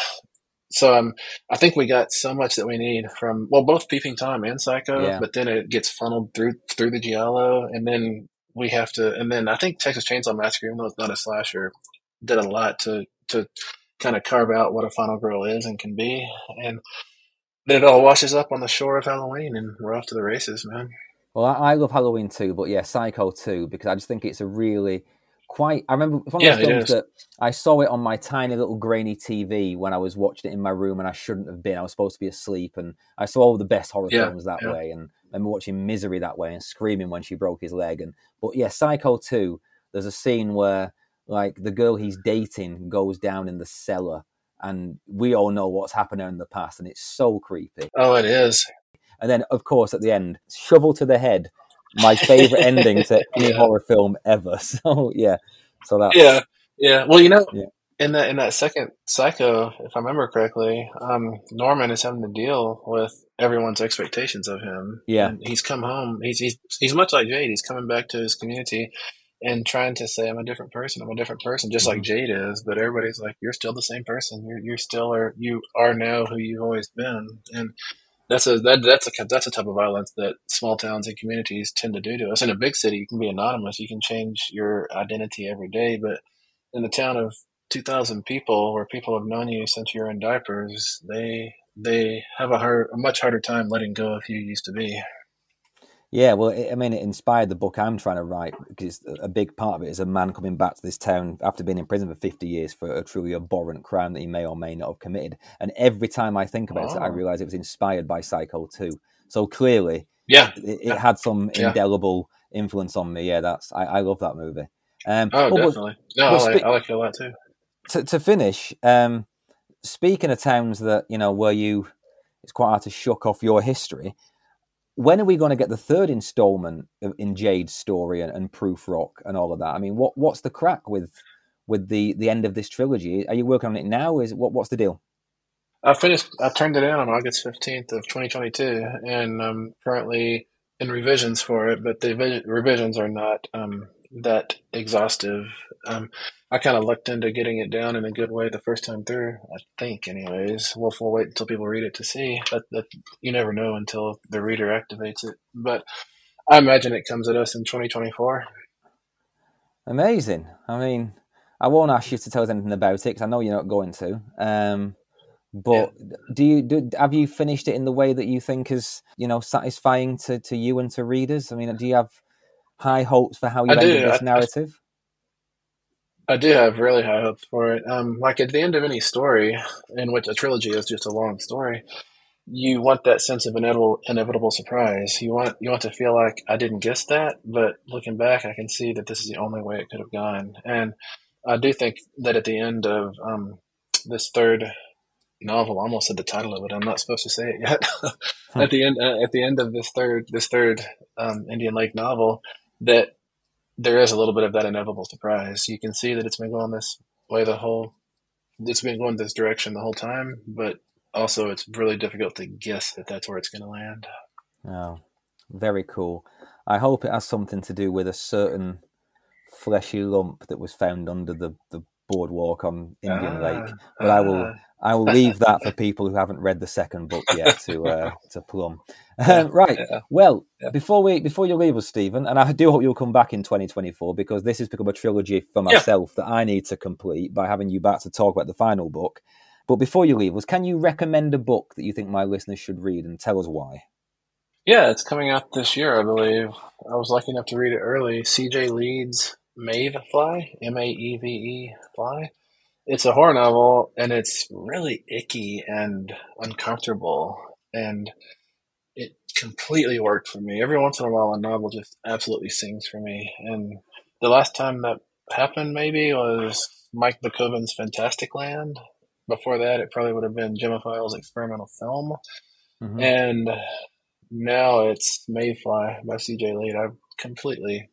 So um, I think we got so much that we need from well, both Peeping Tom and Psycho, Yeah. but then it gets funneled through through the Giallo, and then we have to, and then I think Texas Chainsaw Massacre, even though it's not a slasher, did a lot to to kind of carve out what a final girl is and can be, and then it all washes up on the shore of Halloween, and we're off to the races, man. Well, I, I love Halloween too, but yeah, Psycho too because I just think it's a really quite. I remember one of Yeah, those films that I saw it on my tiny little grainy TV when I was watching it in my room, and I shouldn't have been. I was supposed to be asleep, and I saw all the best horror Yeah, films that yeah. way, and I remember watching Misery that way and screaming when she broke his leg. And but yeah, Psycho two. There's a scene where like the girl he's dating goes down in the cellar, and we all know what's happened in the past, and it's so creepy. Oh, it is. And then, of course, at the end, shovel to the head. My favorite ending to <laughs> any Yeah. horror film ever. <laughs> So yeah, so that Yeah, yeah. Well, you know, Yeah. in that in that second Psycho, if I remember correctly, um, Norman is having to deal with everyone's expectations of him. Yeah. and he's come home. He's he's he's much like Jade. He's coming back to his community and trying to say, "I'm a different person. I'm a different person," just like mm-hmm. Jade is. But everybody's like, "You're still the same person. You're you're still are you are now who you've always been." And that's a that, that's a that's a type of violence that small towns and communities tend to do to us. In a big city, you can be anonymous, you can change your identity every day, but in a town of two thousand people, where people have known you since you're in diapers, they they have a hard, a much harder time letting go of who you used to be. Yeah. Well, it, I mean, it inspired the book I'm trying to write because a big part of it is a man coming back to this town after being in prison for 50 years for a truly abhorrent crime that he may or may not have committed. And every time I think about it, I Oh. realize it was inspired by Psycho 2. So clearly, Yeah. it, it had some Yeah. indelible influence on me. Yeah, that's I, I love that movie. Um, Oh, but- definitely. No, I like, spe- I like it a lot too. to, to finish, um, speaking of towns that you know where you, it's quite hard to shuck off your history. When are we going to get the third installment in Jade's story and, and Proofrock and all of that? I mean, what what's the crack with with the the end of this trilogy? Are you working on it now? Is what what's the deal? I finished. I turned it in on August fifteenth of twenty twenty two, and I'm currently in revisions for it. But the revisions are not um, that exhaustive. Um, I kind of looked into getting it down in a good way the first time through. I think, anyways. We'll, we'll wait until people read it to see. That that you never know until the reader activates it. But I imagine it comes at us in twenty twenty four. Amazing. I mean, I won't ask you to tell us anything about it because I know you're not going to. Um, but do you do? Have you finished it in the way that you think is you know satisfying to, to you and to readers? I mean, do you have high hopes for how you I ended this I- I- narrative? I do have really high hopes for it. Um, like at the end of any story, in which a trilogy is just a long story, you want that sense of inevitable inevitable surprise. You want you want to feel like I didn't guess that, but looking back, I can see that this is the only way it could have gone. And I do think that at the end of um, this third novel, I almost said the title of it. I'm not supposed to say it yet. <laughs> at the end, uh, at the end of this third, this third um, Indian Lake novel, that there is a little bit of that inevitable surprise. You can see that it's been going this way the whole. It's been going this direction the whole time, but also it's really difficult to guess that that's where it's going to land. Oh, very cool. I hope it has something to do with a certain fleshy lump that was found under the, the boardwalk on Indian ah, Lake. But ah. I will ah. I will <laughs> leave that for people who haven't read the second book yet to <laughs> uh, to plumb. Um, <laughs> right. Yeah. Well, yeah. before we before you leave us, Stephen, and I do hope you'll come back in 2024 because this has become a trilogy for myself yeah. that I need to complete by having you back to talk about the final book. But before you leave us, can you recommend a book that you think my listeners should read and tell us why? Yeah, it's coming out this year, I believe. I was lucky enough to read it early. C.J. Leade Maeve Fly, M A E V E Fly. It's a horror novel, and it's really icky and uncomfortable, and it completely worked for me. Every once in a while, a novel just absolutely sings for me. And the last time that happened, maybe, was Mike Bockoven's Fantastic Land. Before that, it probably would have been Gemma Files's experimental film. Mm-hmm. And now it's Maeve Fly by CJ Leade. I've completely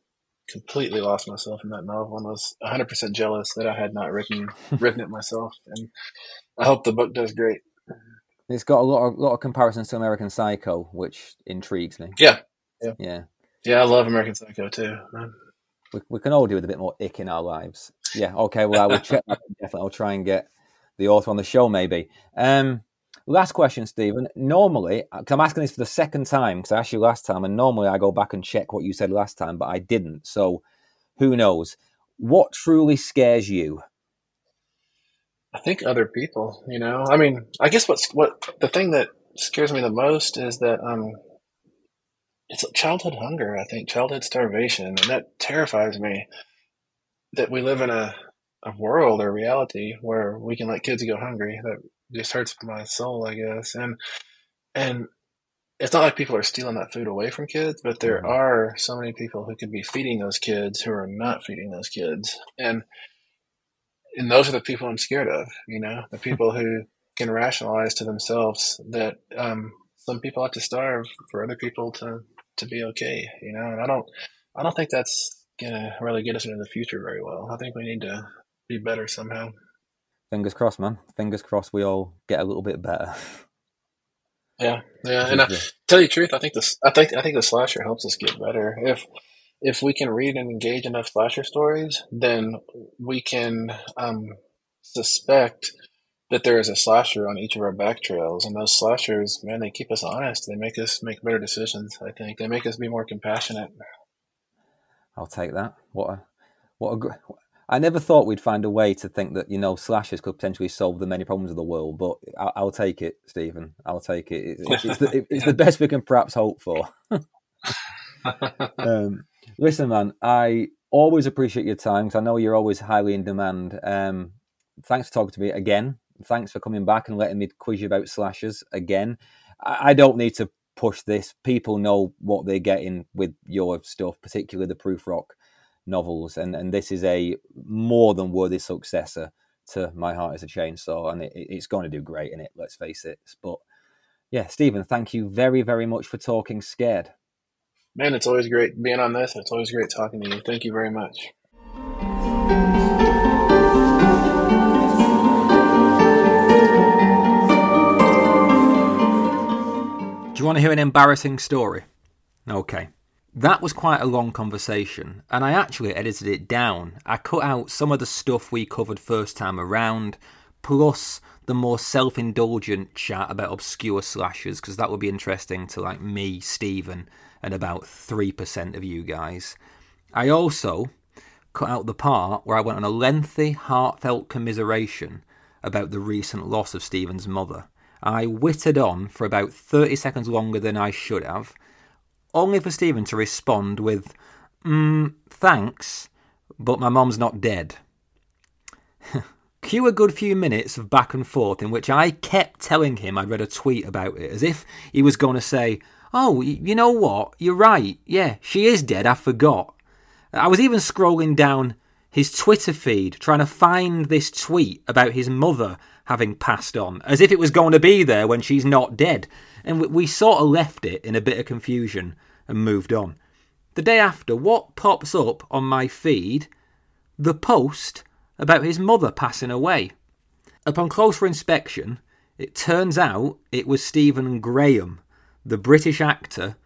completely lost myself in that novel and was 100% jealous that I had not written <laughs> written it myself. And I hope the book does great. It's got a lot of lot of comparisons to American Psycho, which intrigues me. Yeah, yeah, yeah. Yeah, I love American Psycho too. We, we can all do with a bit more ick in our lives. Yeah. Okay. Well, I will check. Definitely, I'll try and get the author on the show. Maybe. Um, Last question, Stephen. Normally, because I'm asking this for the second time, because I asked you last time, and normally I go back and check what you said last time, but I didn't. So who knows? What truly scares you? I think other people, you know. I mean, I guess what's what the thing that scares me the most is that um it's childhood hunger, I think, childhood starvation, and that terrifies me that we live in a a world or reality where we can let kids go hungry. That just hurts my soul, I guess. And and it's not like people are stealing that food away from kids, but there mm-hmm. are so many people who could be feeding those kids who are not feeding those kids. And and those are the people I'm scared of, you know, the <laughs> people who can rationalize to themselves that um, some people have to starve for other people to to be okay, you know. And I don't I don't think that's gonna really get us into the future very well. I think we need to be better somehow. Fingers crossed, man. Fingers crossed we all get a little bit better. <laughs> Yeah, yeah. And I, tell you the truth, I think this, I think, I think the slasher helps us get better. If if we can read and engage enough slasher stories, then we can um, suspect that there is a slasher on each of our back trails, and those slashers, man, they keep us honest. They make us make better decisions. I think they make us be more compassionate. I'll take that. What a what a I never thought we'd find a way to think that you know slashes could potentially solve the many problems of the world, but I'll, I'll take it, Stephen. I'll take it. It's, it's, the, it's the, <laughs> best we can perhaps hope for. <laughs> um, listen, man, I always appreciate your time because I know you're always highly in demand. Um, thanks for talking to me again. Thanks for coming back and letting me quiz you about slashes again. I, I don't need to push this. People know what they're getting with your stuff, particularly the Proofrock novels, and and this is a more than worthy successor to My Heart Is a Chainsaw, and it, it's going to do great in it. Let's face it. But yeah, Stephen, thank you very very much for talking scared. Man, it's always great being on this. It's always great talking to you. Thank you very much. Do you want to hear an embarrassing story? Okay. That was quite a long conversation, and I actually edited it down. I cut out some of the stuff we covered first time around, plus the more self indulgent chat about obscure slashers, because that would be interesting to like me, Stephen, and about 3% of you guys. I also cut out the part where I went on a lengthy, heartfelt commiseration about the recent loss of Stephen's mother. I wittered on for about 30 seconds longer than I should have only for Stephen to respond with, mm, thanks, but my mom's not dead. <laughs> Cue a good few minutes of back and forth in which I kept telling him I'd read a tweet about it, as if he was going to say, Oh, you know what? You're right. Yeah, she is dead. I forgot. I was even scrolling down his Twitter feed trying to find this tweet about his mother having passed on, as if it was going to be there when she's not dead. And we, we sort of left it in a bit of confusion and moved on. The day after, what pops up on my feed? The post about his mother passing away. Upon closer inspection, it turns out it was Stephen Graham, the British actor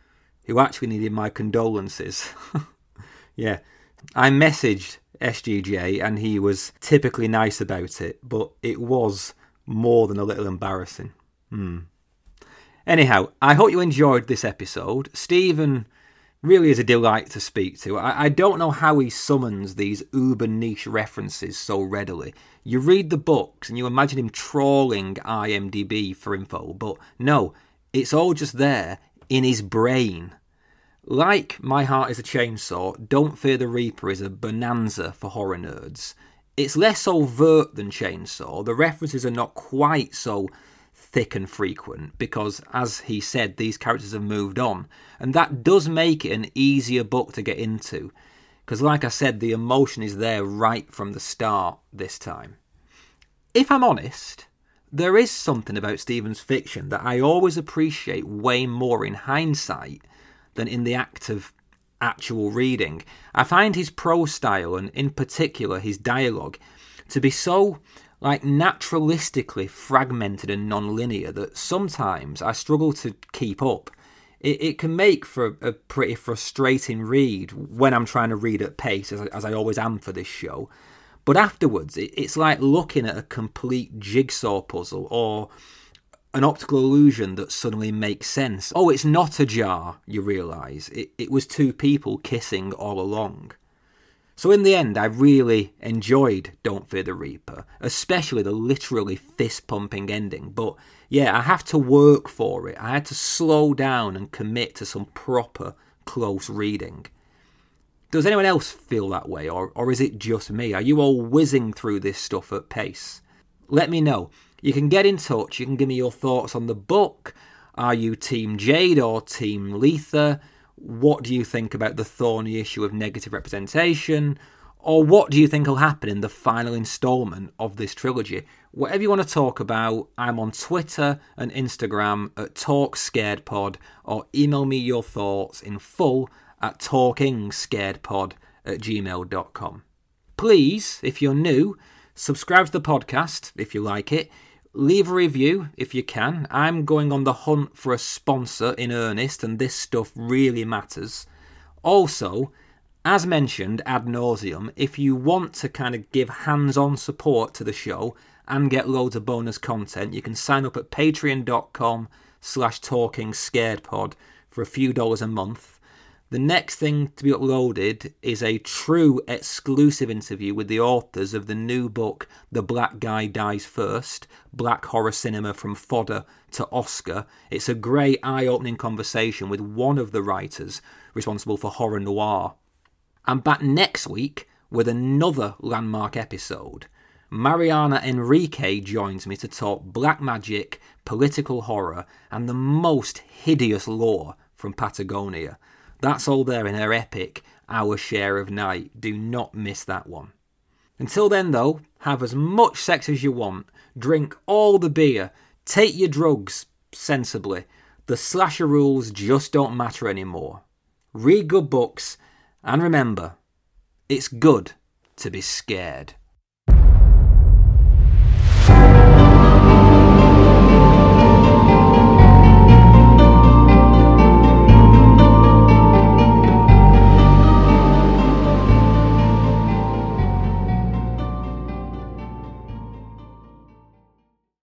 who actually needed my condolences. <laughs> yeah, I messaged SGJ and he was typically nice about it, but it was more than a little embarrassing. Hmm. Anyhow, I hope you enjoyed this episode. Stephen really is a delight to speak to. I, I, don't know how he summons these uber niche references so readily. You read the books and you imagine him trawling IMDb for info, but no, it's all just there in his brain. Like My Heart is a Chainsaw, Don't Fear the Reaper is a bonanza for horror nerds. It's less overt than Chainsaw, the references are not quite so thick and frequent because, as he said, these characters have moved on. And that does make it an easier book to get into because, like I said, the emotion is there right from the start this time. If I'm honest, there is something about Stephen's fiction that I always appreciate way more in hindsight than in the act of actual reading. I find his prose style, and in particular his dialogue, to be so like naturalistically fragmented and non-linear that sometimes I struggle to keep up. It, it can make for a, a, pretty frustrating read when I'm trying to read at pace, as, as I always am for this show. But afterwards, it, it's like looking at a complete jigsaw puzzle or an optical illusion that suddenly makes sense. Oh, it's not a jar, you realise. It, it was two people kissing all along. So, in the end, I really enjoyed Don't Fear the Reaper, especially the literally fist pumping ending. But yeah, I have to work for it. I had to slow down and commit to some proper close reading. Does anyone else feel that way, or, or is it just me? Are you all whizzing through this stuff at pace? Let me know. You can get in touch. You can give me your thoughts on the book. Are you Team Jade or Team Letha? What do you think about the thorny issue of negative representation? Or what do you think will happen in the final instalment of this trilogy? Whatever you want to talk about, I'm on Twitter and Instagram at TalkScaredPod or email me your thoughts in full at talkingscaredpod at gmail.com. Please, if you're new, subscribe to the podcast if you like it leave a review if you can. I'm going on the hunt for a sponsor in earnest, and this stuff really matters. Also, as mentioned ad nauseum, if you want to kind of give hands on support to the show and get loads of bonus content, you can sign up at patreon.com slash talking scared pod for a few dollars a month the next thing to be uploaded is a true exclusive interview with the authors of the new book, The Black Guy Dies First Black Horror Cinema from Fodder to Oscar. It's a great eye opening conversation with one of the writers responsible for horror noir. I'm back next week with another landmark episode. Mariana Enriquez joins me to talk black magic, political horror, and the most hideous lore from Patagonia. That's all there in her epic Our Share of Night. Do not miss that one. Until then, though, have as much sex as you want, drink all the beer, take your drugs sensibly. The slasher rules just don't matter anymore. Read good books, and remember, it's good to be scared.